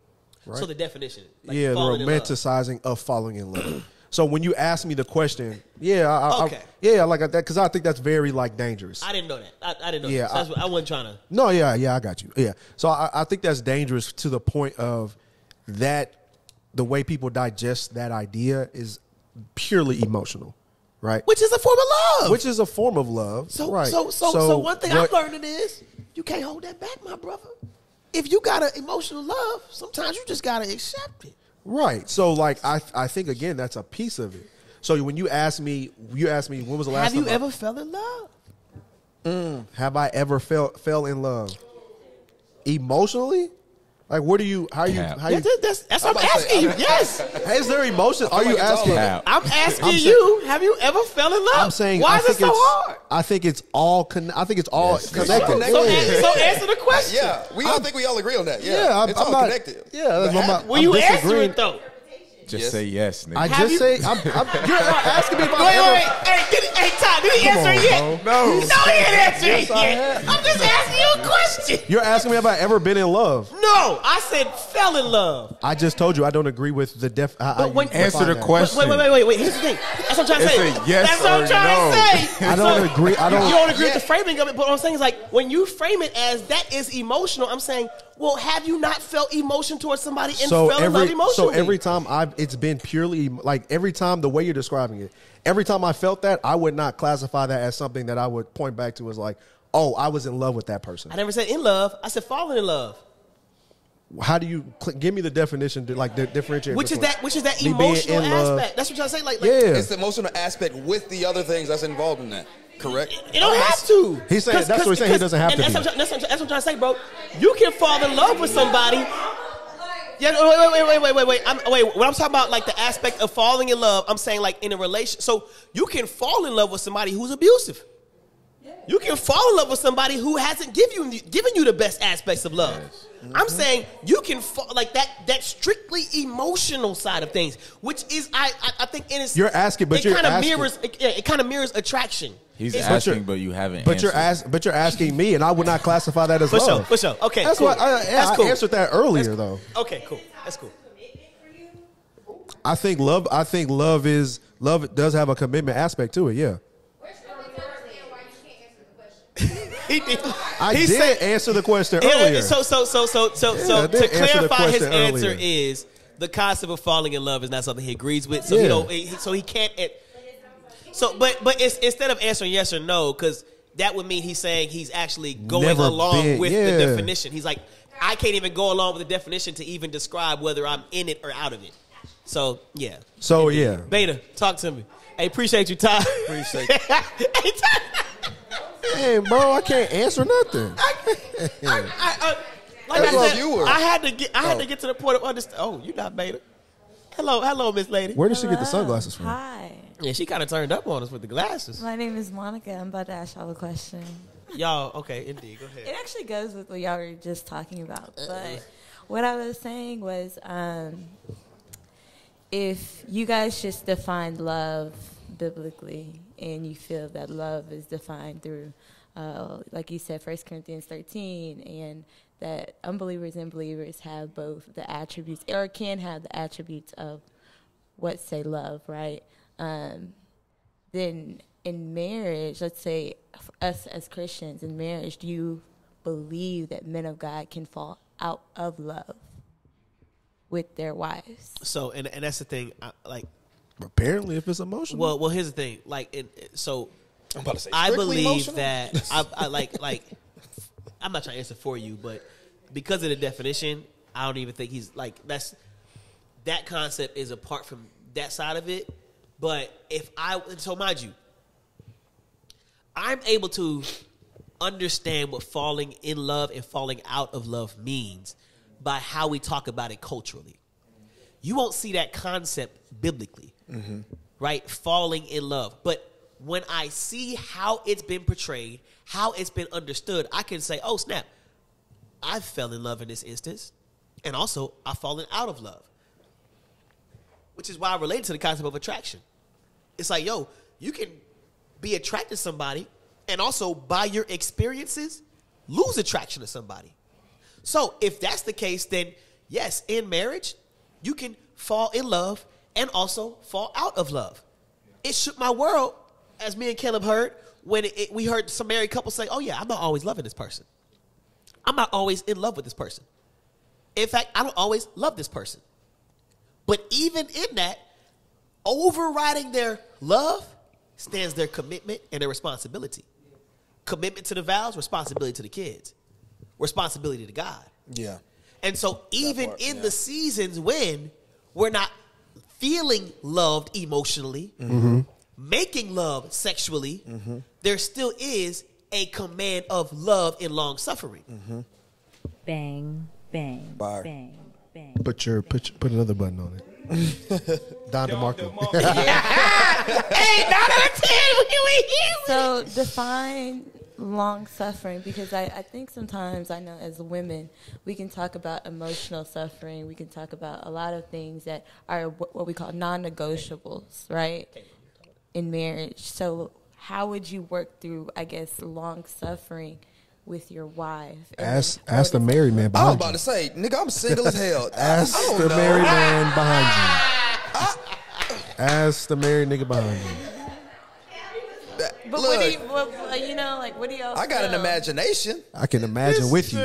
B: Right?
D: so the definition like
B: yeah, the
D: falling in love.
B: romanticizing of falling in love. so when you ask me the question, yeah, I, I-
D: Okay.
B: yeah, like that, because I think that's very like dangerous.
D: I didn't know that I, I didn't know
B: Yeah,
D: that. So that's
B: I-
D: what, I wasn't trying to
B: No, yeah, yeah, I got you. Yeah. So I, I think that's dangerous to the point of that the way people digest that idea is purely emotional, right?
D: which is a form of love
B: Which is a form of love,
D: So,
B: right?
D: so, so, so, one thing
B: what-
D: I'm learning is you can't hold that back, my brother. If you got an emotional love, sometimes you just gotta accept it.
B: right? So, like, I, I think again that's a piece of it. So when you ask me, you ask me, when was the last time?
D: Have you
B: time I-
D: ever fell in love?
B: Mm, have I ever fell fell in love emotionally? Like, what do you? How you? How
D: Yeah,
B: you?
D: that- that's that's what I'm
A: about to say,
D: asking you.
A: I'm-
D: Yes,
B: Is there emotion? Are
A: like
B: you
A: it's all
B: asking?
A: of it.
F: Cap.
D: I'm asking
B: I'm saying-
D: you. Have you ever fell in love?
B: I'm saying.
D: why
B: I
D: is it
B: think
D: so
B: it's,
D: hard?
B: I think it's all. Con- I think it's all
F: Yes,
B: connected.
A: all
D: So,
A: connected.
D: so answer the question.
A: Yeah, we all think we all agree on that. Yeah,
B: Yeah, I'm,
A: it's
B: I'm
A: all
B: not,
A: connected.
B: Yeah, that's
A: But
B: what I'm
A: have-
B: not-
D: Will
B: I'm
D: you answer
B: disagreeing.
D: it though?
F: Just
A: Yes.
F: say yes, nigga.
B: I
D: Have
B: just
D: you-
B: say I'm, I'm, you're not asking me if
D: Wait,
B: I've
D: wait,
B: ever-
D: wait. Hey, did he, hey, Todd, did he
B: Come
D: answer
B: on,
D: yet?
B: bro.
F: No.
D: No, he didn't answer
B: Yes,
D: it
B: I
D: yet.
B: have.
D: I'm just asking you a question.
B: You're asking me if I ever been in love.
D: No, I said fell in love.
B: I just told you I don't agree with the def. How, how
D: But when-
F: Answer the
B: that.
F: question.
D: Wait, wait, wait, wait, wait. Here's the thing. That's what I'm trying to
F: It's
D: say.
F: a yes
D: That's what I'm
F: or
D: trying
F: no.
D: to say.
B: I don't agree. I don't.
D: You don't agree with the framing of it, but what I'm saying is like when you frame it as that is emotional, I'm saying, well, have you not felt emotion towards somebody and
B: so
D: fell in love
B: every
D: emotionally?
B: so every time I've it's been purely like every time the way you're describing it. Every time I felt that, I would not classify that as something that I would point back to as like, oh, I was in love with that person.
D: I never said in love. I said falling in love,
B: How do you give me the definition to like di- differentiate?
D: which is that which is that emotional
B: in love-
D: aspect. That's what I'm trying say. Like, like
B: Yeah,
A: It's the emotional aspect with the other things that's involved in that. Correct.
D: You don't have to.
B: He's saying- that's what he's saying, he
D: 'cause-
B: doesn't have to
D: That's
B: be.
D: what, I'm, that's, what, that's what I'm trying to say, bro. You can fall in love with somebody. Yeah, wait, wait, wait, wait, wait, wait, wait. I'm, wait, when I'm talking about like the aspect of falling in love, I'm saying like in a relation. So you can fall in love with somebody who's abusive. You can fall in love with somebody who hasn't given you given you the best aspects of love. I'm mm-hmm. saying you can fall like that that strictly emotional side of things, which is I I, I think in its
B: You're asking, but
D: it
B: you're
D: kind of mirrors it, yeah, it kind of mirrors attraction.
F: He's
D: It's-
B: But you're-
F: asking, but you haven't.
B: But you're
F: answered.
B: ask, but you're asking me, and I would not classify that as
D: For sure,
B: love.
D: for sure. Okay,
B: that's
D: cool.
B: what I, yeah,
D: That's
B: I
D: cool.
B: answered that earlier, though.
D: Okay, cool. That's cool.
B: I think love. I think love is love does have a commitment aspect to it. Yeah,
D: He did.
B: I
D: he
B: did
D: said-
B: answer the question
D: Yeah,
B: earlier.
D: So so so so so
B: Yeah,
D: so to clarify his
B: question
D: answer is the concept of falling in love is not something he agrees with. So he
B: Yeah.
D: don't. He, so he can't. It, so but but it's, instead of answering yes or no, because that would mean he's saying he's actually going
B: Never
D: along
B: been-
D: with
B: yeah.
D: the definition. He's like, I can't even go along with the definition to even describe whether I'm in it or out of it. So yeah.
B: So yeah,
D: Beta, talk to me. Hey, appreciate you, Ty.
A: Appreciate
D: hey, Ty.
B: Hey, bro, I can't answer nothing.
D: I, I, uh, like
A: That's
D: I said,
A: you were.
D: I had to get. I had
A: Oh.
D: to get to the point of understand. Oh, you not beta. Hello, hello, Miss Lady.
B: Where did she get the sunglasses from?
G: Hi.
D: Yeah, she kind of turned up on us with the glasses.
G: My name is Monica. I'm about to ask y'all a question.
D: Y'all, okay, indeed. Go ahead.
G: It actually goes with what y'all were just talking about. But what I was saying was um, if you guys just define love biblically and you feel that love is defined through, uh, like you said, 1 Corinthians 13, and that unbelievers and believers have both the attributes or can have the attributes of what say love, right? Um, then in marriage, let's say us as Christians in marriage, do you believe that men of God can fall out of love with their wives?
D: So, and and that's the thing. I, like,
B: Apparently, if it's emotional,
D: well, well, here's the thing. Like, it, it- so
A: I'm about to say.
D: I believe
A: emotional?
D: that I, I like like I'm not trying to answer for you, but because of the definition, I don't even think he's like that's that concept is apart from that side of it. But if I so mind you, I'm able to understand what falling in love and falling out of love means by how we talk about it culturally. You won't see that concept biblically, right? Falling in love. But when I see how it's been portrayed, how it's been understood, I can say, oh, snap, I fell in love in this instance. And also, I've fallen out of love. Which is why I relate to the concept of attraction. It's like, yo, you can be attracted to somebody and also by your experiences lose attraction to somebody. So if that's the case, then yes, in marriage, you can fall in love and also fall out of love. It shook my world, as me and Caleb heard, when it, it- we heard some married couples say, oh yeah, I'm not always loving this person. I'm not always in love with this person. In fact, I don't always love this person. But even in that, overriding their love stands their commitment and their responsibility. Commitment to the vows, responsibility to the kids, responsibility to God.
A: Yeah.
D: And so, even
A: part,
D: in
A: yeah.
D: the seasons when we're not feeling loved emotionally, making love sexually, there still is a command of love and long suffering.
I: Bang, bang,
A: Bar.
I: bang, bang.
B: Put your put your, put another button on it. Don DeMarco.
D: hey, nine out of ten, we ain't here.
G: So define long suffering because I, I think sometimes I know as women we can talk about emotional suffering. We can talk about a lot of things that are what we call non-negotiables, right? In marriage. So how would you work through, I guess, long suffering with your wife?
B: Ask ask the married man behind you.
A: I was about
B: you.
A: to say, nigga, I'm single as hell. I- I
B: Ask the
A: know.
B: married man behind you. Ask the married nigga behind you.
G: But
A: Look,
G: what do you, what, you know, like what do y'all?
A: I got an imagination.
B: I can imagine with you.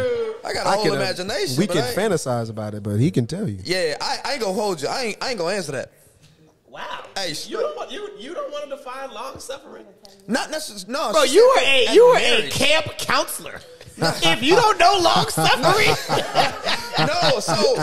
A: I got a
B: I
A: whole
B: can, uh,
A: imagination.
B: We
A: but
B: can
A: I ain't-
B: fantasize about it, but he can tell you.
A: Yeah, I, I ain't gonna hold you. I ain't, I ain't gonna answer that.
D: Wow.
A: Hey,
D: you don't want you you don't want to define long suffering,
A: Not necessarily. No,
D: bro.
A: she
D: You
A: said
D: were a
A: at
D: you were a
A: marriage.
D: camp counselor. if you don't know long suffering,
A: No, so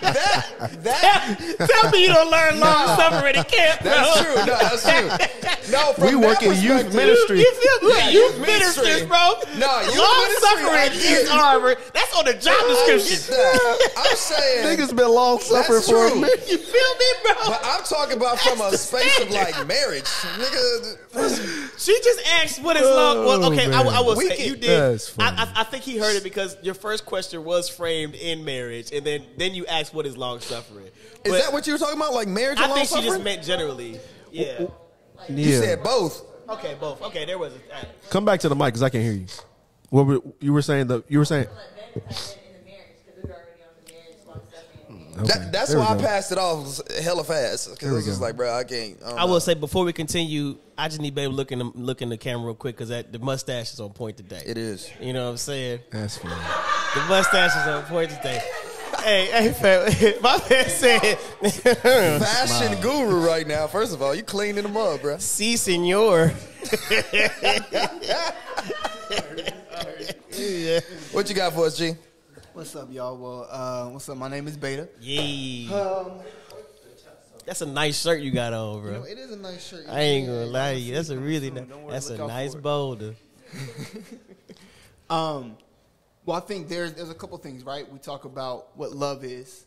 A: that that
D: tell me you don't learn long suffering in camp.
A: that's
D: bro.
A: true. No, that's true. No, from
B: We work in youth ministry.
D: You feel me?
A: Yeah,
D: you
A: youth
D: ministers,
A: ministry.
D: bro.
A: No, youth
D: long
A: ministry, I
D: suffering is armor. That's on the job description.
A: get that. I'm saying
B: Niggas been long suffering for a
A: true.
B: minute.
D: You feel me, bro?
A: But I'm talking about from a
D: That's the
A: space of like marriage, nigga.
D: She just asked what is long. Well,
B: Oh,
D: okay, I, will- I will
A: man.
D: say
A: We
D: you did. I. I, I think he heard it because your first question was framed in marriage, and then then you asked what is long suffering.
A: Is that what you were talking about, like marriage and
D: I
A: long
D: think she
A: suffering?
D: just meant generally. Yeah.
A: you
B: Yeah.
A: said both.
D: Okay, both. Okay, there was. A, uh,
B: Come back to the mic because I can't hear you. What were, you were saying? The you were saying. Okay,
A: That, that's
B: there we
A: why I passed it off hella fast because
B: we
A: it's just like, bro, I can't. I, don't
D: I
A: know.
D: will say before we continue, I just need baby look in the look in the camera real quick because that the mustache is on point today.
A: it is.
D: You know what I'm saying?
B: That's fine.
D: The mustache is on point today. hey, hey, fam, my man said,
A: Fashion guru right now. First of all, you cleaning them up, bro.
D: "See, senor."
A: What you got for us, G?
J: What's up, y'all? Well, uh, what's up? My name is Beta.
D: Yeah,
J: Um,
D: that's a nice shirt you got on, bro.
J: you know, it is a nice shirt.
D: I ain't gonna lie to you. That's a really nice. That's a nice boulder.
J: Um, well, I think there's there's a couple things, right? We talk about what love is.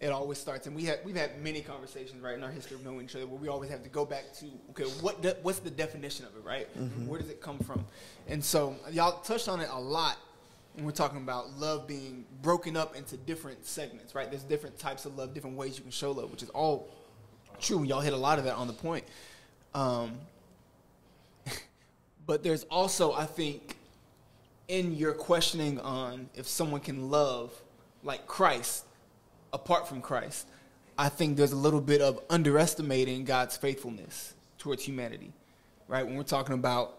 J: It always starts, and we have we've had many conversations, right, in our history of knowing each other, where we always have to go back to, okay, what de- what's the definition of it, right? Where does it come from? And so y'all touched on it a lot we're talking about love being broken up into different segments, right? There's different types of love, different ways you can show love, which is all true. Y'all hit a lot of that on the point. Um, but there's also, I think, in your questioning on if someone can love like Christ apart from Christ, I think there's a little bit of underestimating God's faithfulness towards humanity, right? When we're talking about,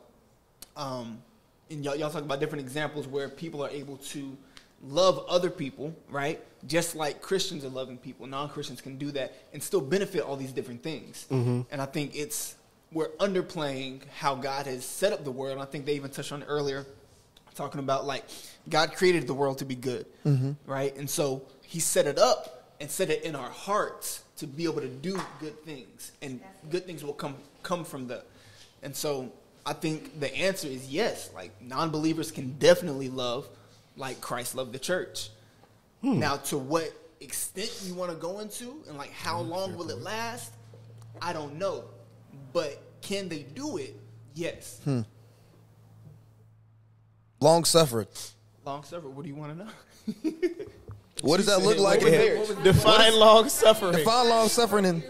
J: um, and y'all, y'all talk about different examples where people are able to love other people, right? Just like Christians are loving people, non Christians can do that and still benefit all these different things. Mm-hmm. And I think it's we're underplaying how God has set up the world. And I think they even touched on it earlier, talking about like God created the world to be good, mm-hmm. right? And so He set it up and set it in our hearts to be able to do good things, and good things will come come from that. And so I think the answer is yes. Like non-believers can definitely love like Christ loved the church. Hmm. Now, to what extent you want to go into and like how long will it last? I don't know. But can they do it? Yes. Hmm.
A: Long suffering.
J: Long suffering. What do you want to know?
A: What does that look like? In
J: there?
A: marriage?
J: What was-
D: Define long suffering.
A: Define long suffering and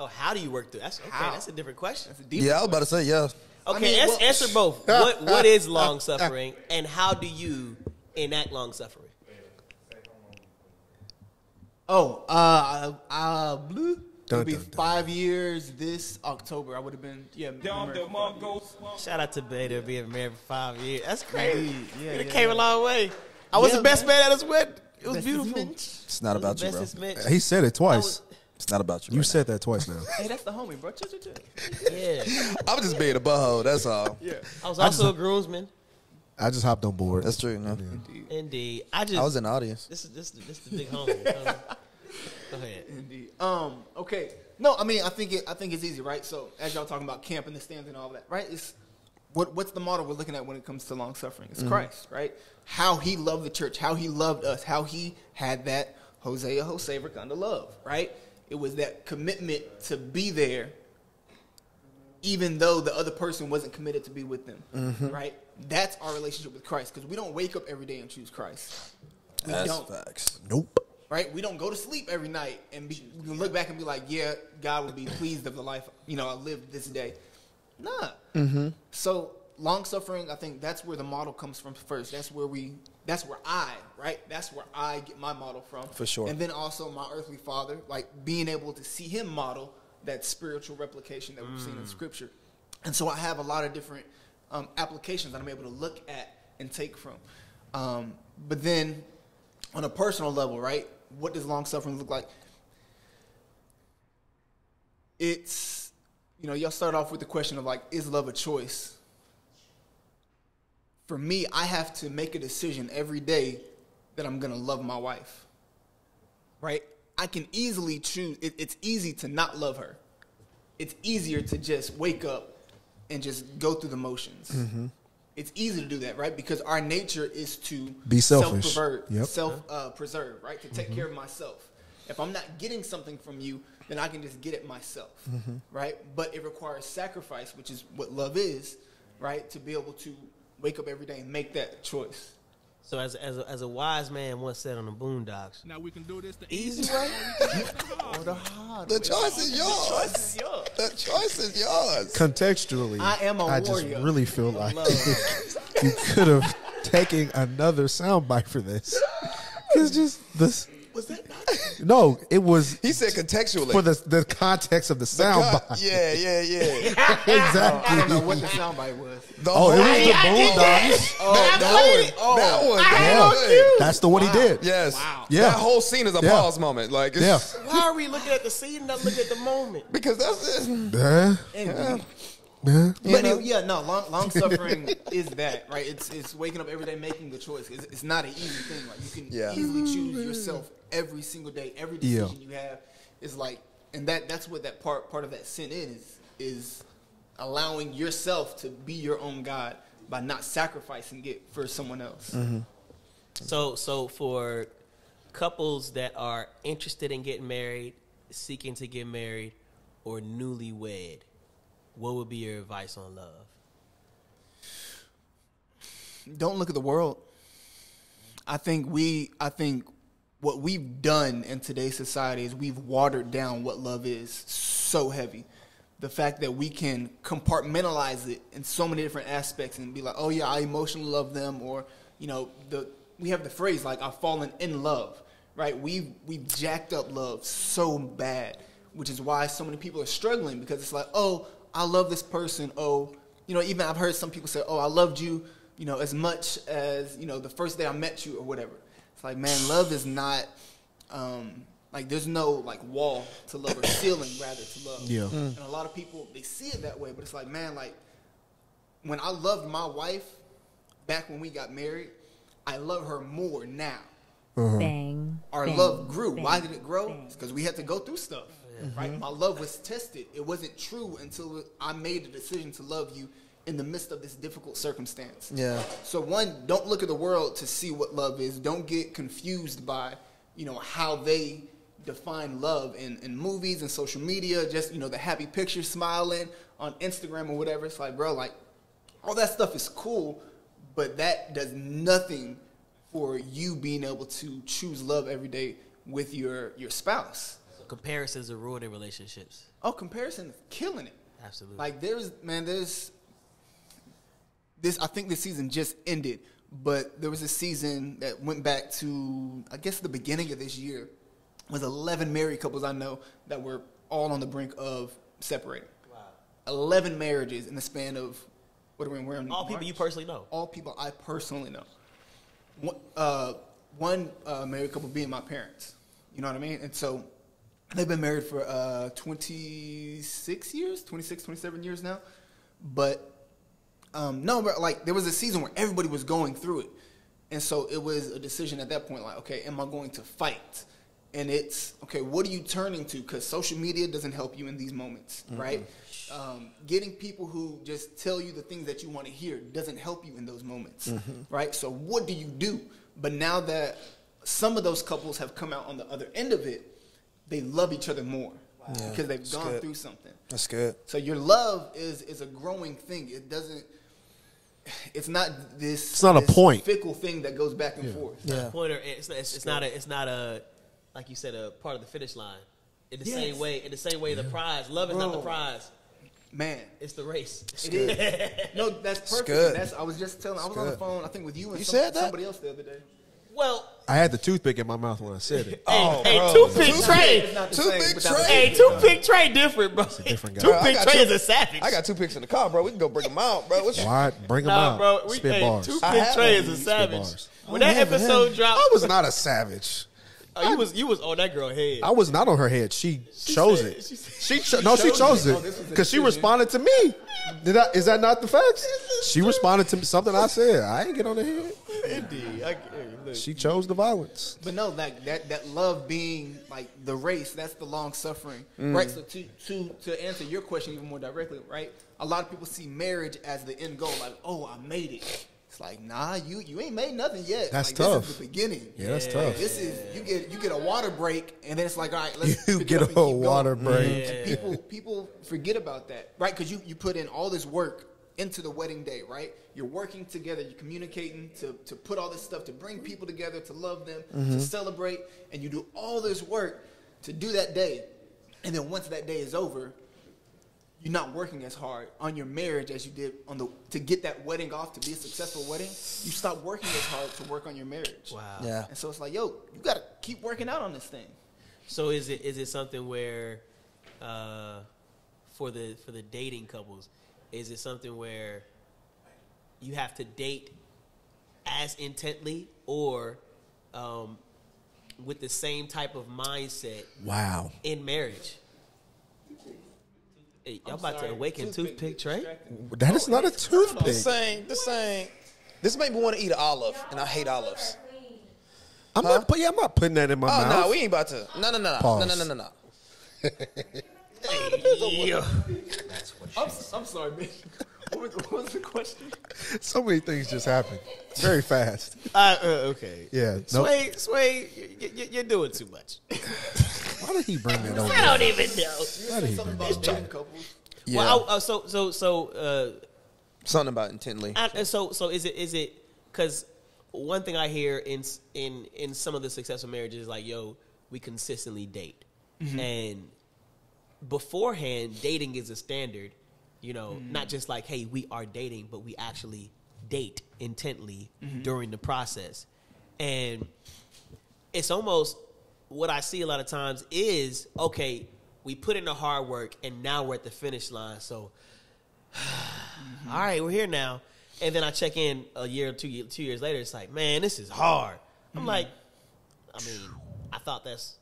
D: Oh, how do you work through? That's okay.
J: How?
D: That's a different question.
A: yeah, I was about to say yeah.
D: Okay,
J: mean,
D: ans-
J: well-
D: answer both. what what is long suffering, and how do you enact long suffering?
J: Oh, uh, uh, blue. It'll be
B: dun, dun.
J: five years this October. I would have been, yeah. married for.
D: Shout out to Beta being married for five years. That's crazy.
J: Indeed. Yeah,
D: it
J: yeah,
D: came
J: yeah.
D: a long way. I was
J: Yeah,
D: the best man. at his wedding. It was
J: Bestest
D: beautiful.
A: It's not about you, bro.
B: He said it twice.
A: It's not about you.
B: You
A: right
B: said that twice now.
J: Hey, that's the homie, bro.
D: Yeah.
A: I'm just being a butthole. That's all.
J: Yeah.
D: I was also a groomsman.
B: I just hopped on board.
A: That's true. No.
D: Indeed. I just.
A: I was in the audience.
D: This is this this the big homie. Go go ahead.
J: Indeed. Um. Okay. No, I mean, I think it. I think it's easy, right? So, as y'all talking about camp and the stands and all that, right? It's what what's the model we're looking at when it comes to long suffering? It's Christ, right? How he loved the church, how he loved us, how he had that Hosea Hosaver kind of love, right? It was that commitment to be there, even though the other person wasn't committed to be with them, right? That's our relationship with Christ because we don't wake up every day and choose Christ. We
A: That's
J: don't
A: facts.
B: Nope.
J: right? We don't go to sleep every night and be, we can look back and be like, yeah, God would be pleased of the life you know I lived this day. Nah.
A: Mm-hmm.
J: So long suffering, I think that's where the model comes from first. That's where we. That's where I right. That's where I get my model from.
A: For sure.
J: And then also my earthly father, like being able to see him model that spiritual replication that we've seen in Scripture. And so I have a lot of different um, applications that I'm able to look at and take from. Um, but then on a personal level, right? What does long suffering look like? It's, you know, y'all start off with the question of like, is love a choice? For me, I have to make a decision every day that I'm gonna love my wife, right? I can easily choose, it, it's easy to not love her. It's easier to just wake up and just go through the motions. It's easy to do that, right? Because our nature is to
B: Be selfish.
J: self-pervert,
B: Yep.
J: self uh, preserve, right? To take care of myself. If I'm not getting something from you, then I can just get it myself, right? But it requires sacrifice, which is what love is, right? To be able to wake up every day and make that choice.
D: So as as a, as a wise man once said on the Boondocks,
H: Now we can do this the
D: easy way.
J: Or the hard
A: The
J: way.
A: choice is yours.
J: yours.
A: The choice is yours.
B: Contextually,
J: I am a
B: I just really feel like you could have taken another soundbite for this. It's just this.
J: Was that not?
B: No, it was
A: He said contextually.
B: for the the context of the
A: The cut-
B: soundbite.
A: Yeah, yeah, yeah.
B: exactly.
J: I don't know what the soundbite was.
A: The
B: Oh, it
A: whole-
B: was the Boondocks.
J: Oh, that one. Oh,
A: that one.
B: Yeah,
A: Good.
B: that's the one he did.
A: Yes.
J: Wow.
B: Yeah.
A: That whole scene is a
B: Yeah.
A: pause moment. Like,
B: Yeah.
D: Why are we looking at the scene and not looking at the moment?
A: Because that's it.
B: Yeah.
J: Indeed.
B: Yeah.
J: But anyway, yeah, no, long, long suffering is that, right? It's it's waking up every day making the choice. It's, it's not an easy thing. Like you can
A: Yeah.
J: easily choose yourself every single day. Every
B: Yeah.
J: decision you have is like, and that that's what that part part of that sin is is allowing yourself to be your own God by not sacrificing it for someone else. Mm-hmm.
D: So so for couples that are interested in getting married, seeking to get married, or newlywed, what would be your advice on love?
J: don't look at the world. I think we I think what we've done in today's society is we've watered down what love is so heavy. The fact that we can compartmentalize it in so many different aspects and be like, "Oh yeah, I emotionally love them," or you know, the we have the phrase like "I've fallen in love," right? We've we've jacked up love so bad, which is why so many people are struggling because it's like, "Oh, I love this person." Oh, you know, even I've heard some people say, "Oh, I loved you," you know, as much as you know the first day I met you or whatever. It's like, man, love is not um, like there's no like wall to love or ceiling rather to love.
B: Yeah. Mm.
J: And a lot of people they see it that way, but it's like, man, like when I loved my wife back when we got married, I love her more now. Uh-huh.
I: Bang.
J: Our
I: bang,
J: love grew.
I: bang,
J: Why did it grow? because we had to go through stuff. Mm-hmm. right? My love was tested. It wasn't true until I made the decision to love you in the midst of this difficult circumstance.
A: Yeah.
J: So one, don't look at the world to see what love is. Don't get confused by, you know, how they define love in, in movies and social media. Just, you know, the happy picture smiling on Instagram or whatever. It's like, bro, like, all that stuff is cool, but that does nothing for you being able to choose love every day with your your spouse.
D: Comparisons are ruining relationships.
J: Oh, comparison is killing it.
D: Absolutely.
J: Like there's man, there's this. I think this season just ended, but there was a season that went back to I guess the beginning of this year. Was 11 married couples I know that were all on the brink of separating. Wow. 11 marriages in the span of what are we we're in
D: All people you personally know.
J: All people I personally know. One, uh, one uh, married couple being my parents. You know what I mean? And so they've been married for uh, 26 years, 26, 27 years now. But um, no, but like there was a season where everybody was going through it. And so it was a decision at that point like, okay, am I going to fight? And it's, okay, what are you turning to? Because social media doesn't help you in these moments, right? Um, getting people who just tell you the things that you want to hear doesn't help you in those moments, right? So what do you do? But now that some of those couples have come out on the other end of it, they love each other more
A: Yeah,
J: because they've gone
A: good.
J: through something.
A: That's good.
J: So your love is is a growing thing. It doesn't. It's not this.
B: It's not a point.
J: Fickle thing that goes back and forth.
A: Yeah.
D: Pointer. It's, it's, it's not a. It's not a. Like you said, a part of the finish line. In the
J: Yes.
D: same way. In the same way, the prize. Love is not the prize.
J: Man,
D: It's the race.
J: it is. no, that's perfect.
A: good.
J: That's I was just telling. I was on the phone. I think with you and
A: You
J: some-
A: said that?
J: somebody else the other day.
D: Well,
B: I had the toothpick in my mouth when I said it.
A: Oh,
D: hey,
A: bro.
D: toothpick
J: It's
D: Trey.
J: not the
A: Toothpick
J: same, but that was-
A: Trey.
D: Hey, toothpick Trey different, bro.
B: different guy.
A: Bro, I
D: Toothpick
A: got
D: Trey
A: two-
D: is a savage.
A: I got two picks in the car, bro. We can go bring them out, bro. What's
B: Why bring them
D: Nah,
B: out?
D: bro. We,
B: Spit
D: hey,
B: bars.
A: I
D: Toothpick
A: have
D: Trey is a
B: Spit
D: savage.
B: bars.
D: When that episode dropped,
B: I was not a savage.
D: oh, you was you was on that girl head.
B: I was not on her head. She, chose
D: said-
B: it.
D: she said-
B: She, cho- no, she
J: chose
B: chose
J: it.
B: it
J: Oh, this was a
B: because she
J: decision.
B: responded to me. Did I? Is that not the facts? She responded to something I said. I ain't get on the head.
D: Indeed. I, hey, look.
B: She chose the violence.
J: But no, like that that love being like the race, that's the long suffering. Mm. Right? So to to to answer your question even more directly, right? A lot of people see marriage as the end goal, like, oh, I made it. It's like, nah, you you ain't made nothing yet.
B: That's
J: like,
B: tough.
J: This is the beginning.
B: Yeah, that's tough.
J: This is you get you get a water break, and then it's like, all right, let's
B: You
J: pick it
B: get
J: up
B: a
J: and keep
B: water
J: going.
B: break.
J: And people people forget about that, right? Because you you put in all this work into the wedding day, right? You're working together, you're communicating to to put all this stuff to bring people together, to love them,
B: Mm-hmm.
J: to celebrate, and you do all this work to do that day, and then once that day is over. You're not working as hard on your marriage as you did on the to get that wedding off to be a successful wedding. You stop working as hard to work on your marriage.
D: Wow.
A: Yeah.
J: And so it's like, yo, you gotta keep working out on this thing.
D: So is it is it something where, uh, for the for the dating couples, is it something where you have to date as intently or um, with the same type of mindset
B: Wow.
D: in marriage? Hey, y'all about to awaken toothpick Trey?
B: That is not a toothpick.
A: The same, the same. this made me want to eat an olive, and I hate olives.
B: I'm not. But yeah, I'm not putting that in my
A: Oh,
B: mouth.
A: no, we ain't about to. No, no, no, no.
B: Pause.
A: No, no, no, no, no.
D: Yeah.
J: I'm, I'm sorry, man. What was, what was the question?
B: so many things just happened very fast.
D: Uh, uh, okay.
B: Yeah. Nope.
D: Sway, Sway, y- y- you're doing too much.
B: Why did he bring that over?
D: I don't even know.
B: Why did he
J: Something
B: bring
J: about
B: that?
J: dating couples.
A: Yeah.
D: Well, I, uh, so so so uh,
A: Something about intently.
D: I, and so so is it is it because one thing I hear in in in some of the successful marriages is like yo we consistently date and beforehand dating is a standard you know mm-hmm. not just like hey we are dating but we actually date intently mm-hmm. during the process and it's almost what I see a lot of times is okay we put in the hard work and now we're at the finish line so mm-hmm. all right, we're here now. And then I check in a year or two, two years later. It's like, man, this is hard. I'm like, I mean, I thought that's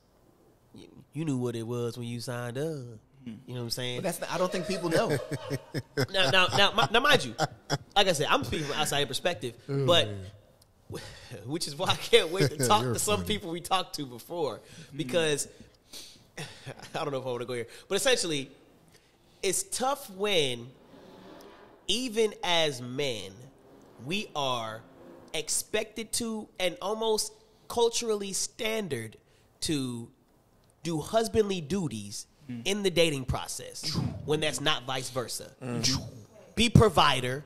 D: you, you knew what it was when you signed up. Hmm. You know what I'm saying?
J: But that's not, I don't think people know.
D: now, now, now, mi- now, mind you, like I said, I'm speaking from outside perspective, oh, but which is why I can't wait to talk
B: You're
D: to some
B: funny.
D: people we talked to before hmm. because I don't know if I want to go here, but essentially, it's tough when, even as men, we are expected to and almost culturally standard to do husbandly duties mm. in the dating process when that's not vice versa. Mm-hmm. Be provider.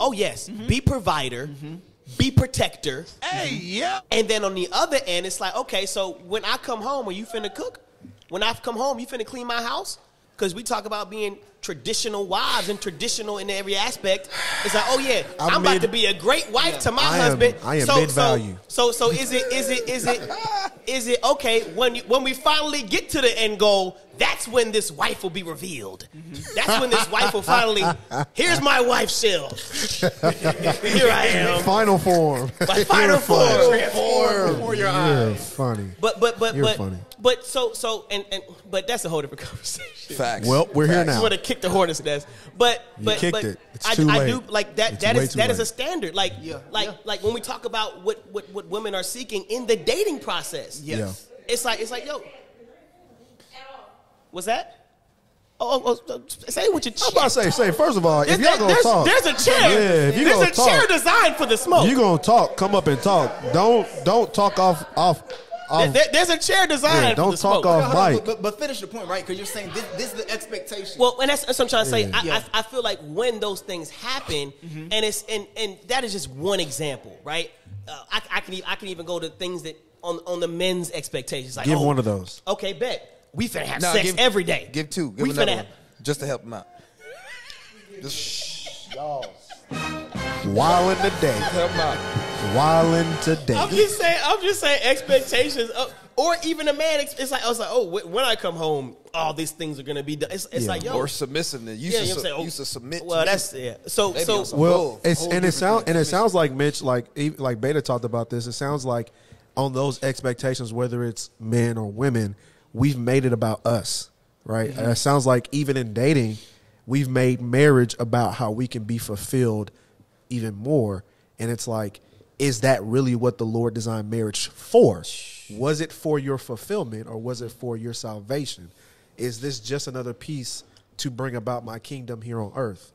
D: Oh yes, mm-hmm. be provider. Mm-hmm. Be protector.
H: Hey, yeah.
D: And then on the other end, it's like, okay, so when I come home, are you finna cook? When I come home, you finna clean my house? Because we talk about being traditional wives and traditional in every aspect. It's like, oh yeah,
B: I'm
D: I'm, about to be a great wife to my
B: I am-
D: husband.
B: I am
D: so,
B: mid-value.
D: So, so, so is it, is it, is it, is it okay when you, when we finally get to the end goal? That's when this wife will be revealed. That's when this wife will finally. Here's my wife shell. Here I am.
B: Final form.
D: My final
B: You're funny.
D: form before your
B: You're
D: eyes.
B: funny.
D: But but but
B: You're
D: but
B: funny.
D: But so so and, and but that's a whole different conversation.
A: Facts.
B: Well, we're here now.
D: I
B: now.
D: would have kicked the hornet's nest, but
B: You
D: but
B: kicked
D: but
B: it. It's
D: I,
B: too
D: I
B: late.
D: do like that.
B: It's
D: That
B: way
D: is
B: too
D: that is a standard. Like like like when we talk about what what what women are seeking in the dating process.
J: Yes.
D: It's like it's like yo, what's that? Oh, oh, oh, oh say it with your
B: I'm about to say, say first of all, if
D: There-
B: y'all gonna
D: there's,
B: talk,
D: there's a chair.
B: Yeah, if you
D: there's
B: gonna
D: a chair designed for the smoke.
B: you gonna talk. Come up and talk. Don't don't talk off off.
D: There-
B: off
D: there- there's a chair designed.
B: Yeah,
D: for
B: don't
D: the
B: talk
D: smoke.
B: off
J: Hold on,
B: mic.
J: but, but finish the point, right? Because you're saying this, this is the expectation.
D: Well, and that's, that's what I'm trying to say. I,
J: Yeah.
D: I, I feel like when those things happen, and it's and and that is just one example, right? Uh, I, I can I can even go to things that on on the men's expectations. Like,
B: Give
D: oh,
B: one of those.
D: Okay, bet we finna have
A: Nah,
D: sex
A: give-
D: every day.
A: Give two. Give
D: we
A: another
D: finna
A: one. Just to help them out. Just
B: Wildin' today.
A: help them out.
B: Wildin' today.
D: I'm just saying. I'm just saying expectations. Of, or even a man, it's like I was like, oh, when I come home, all these things are gonna be done. It's, it's
B: Yeah.
D: like, yo,
A: Or submissiveness. You
D: yeah,
A: used,
D: you know what I'm saying? Oh,
A: used to submit.
D: Well,
A: to
D: that's
A: me.
D: yeah. So
A: They be
D: so
B: Well,
A: bull.
B: it's
A: Whole
B: and it
A: different
B: sounds and it sounds like Mitch, like like Beta talked about this. It sounds like on those expectations, whether it's men or women, we've made it about us, right?
A: Mm-hmm.
B: And it sounds like even in dating, we've made marriage about how we can be fulfilled even more. And it's like, is that really what the Lord designed marriage for? Was it for your fulfillment or was it for your salvation? Is this just another piece to bring about my kingdom here on earth?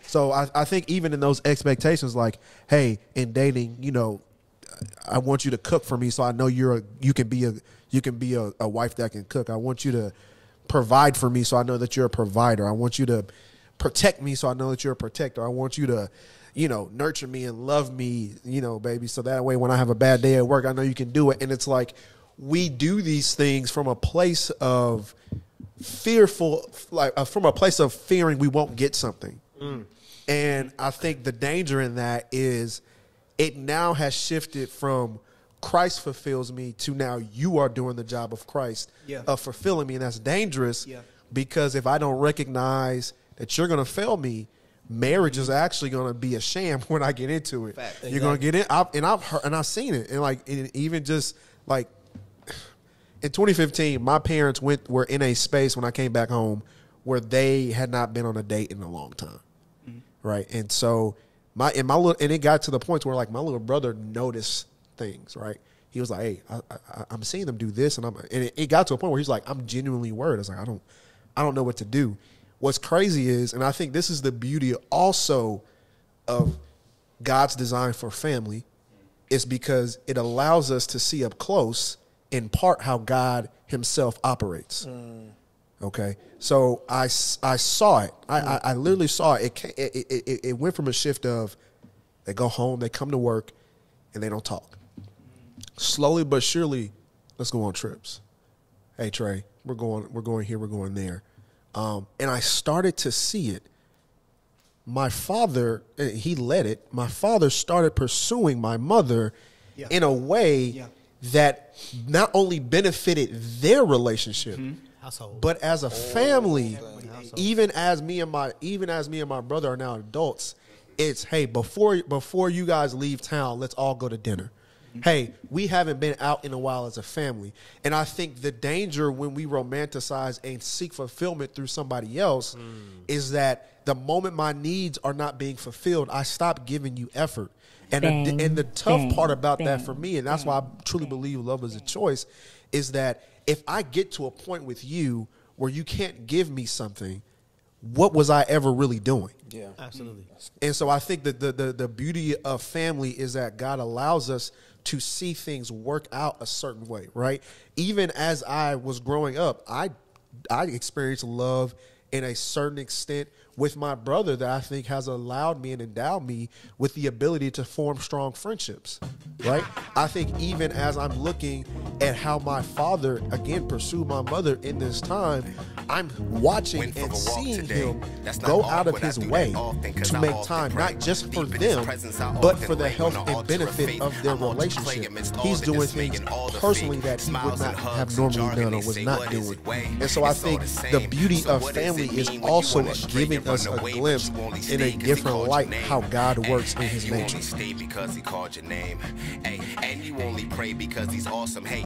B: So I, I think even in those expectations, like, hey, in dating, you know, I want you to cook for me, so I know you're a, you can be a you can be a, a wife that can cook. I want you to provide for me, so I know that you're a provider. I want you to protect me, so I know that you're a protector. I want you to, you know, nurture me and love me, you know, baby, so that way when I have a bad day at work, I know you can do it. And it's like we do these things from a place of fearful, like uh, from a place of fearing we won't get something. And I think the danger in that is it now has shifted from Christ fulfills me to now you are doing the job of Christ
J: Yeah.
B: of fulfilling me. And that's dangerous
J: Yeah.
B: because if I don't recognize that you're going to fail me, marriage is actually going to be a sham when I get into it.
J: Fact.
B: You're going to get in, I've, and I've heard, and I've seen it, and like and even just like in 2015, my parents went were in a space when I came back home where they had not been on a date in a long time, mm-hmm. right? And so my and my little and it got to the point where like my little brother noticed things, right? He was like, "Hey, I, I, I'm seeing them do this," and I'm and it, it got to a point where he's like, "I'm genuinely worried." I was like, "I don't, I don't know what to do." What's crazy is, and I think this is the beauty also of God's design for family is because it allows us to see up close in part how God himself operates. Mm. Okay. So I, I saw it. I, I, I literally saw it. It, it, it, it. it went from a shift of they go home, they come to work, and they don't talk. Slowly but surely, let's go on trips. Hey Trey, we're going, we're going here, we're going there. Um, and I started to see it. My father eh, he led it. My father started pursuing my mother in a way that not only benefited their relationship
D: household.
B: but as a family even as me and my even as me and my brother are now adults it's hey before before you guys leave town let's all go to dinner Mm-hmm. hey, we haven't been out in a while as a family. And I think the danger when we romanticize and seek fulfillment through somebody else mm. is that the moment my needs are not being fulfilled, I stop giving you effort. And the,
I: Bang,
B: and the tough
I: bang,
B: part about that for me, and that's why I truly believe love is a choice, is that if I get to a point with you where you can't give me something, what was I ever really doing?
A: Yeah.
D: Absolutely.
B: And so I think that the, the the beauty of family is that God allows us to see things work out a certain way, right? Even as I was growing up, I I experienced love in a certain extent with my brother that I think has allowed me and endowed me with the ability to form strong friendships. Right? I think even as I'm looking at how my father again pursued my mother in this time, I'm watching and seeing
K: today.
B: him
K: That's
B: go out of his way to make time
K: pray.
B: not just for
K: Deep in his
B: them, but for the health and
K: the altar of
B: benefit of their relationship. He's doing things personally that he would not have normally done or was not doing. And so I think
K: the
B: beauty of family is
K: mean when you
B: also giving us a glimpse in a different light how God works in his nature.
K: stay because he called your name. And you only pray because he's awesome. Hey,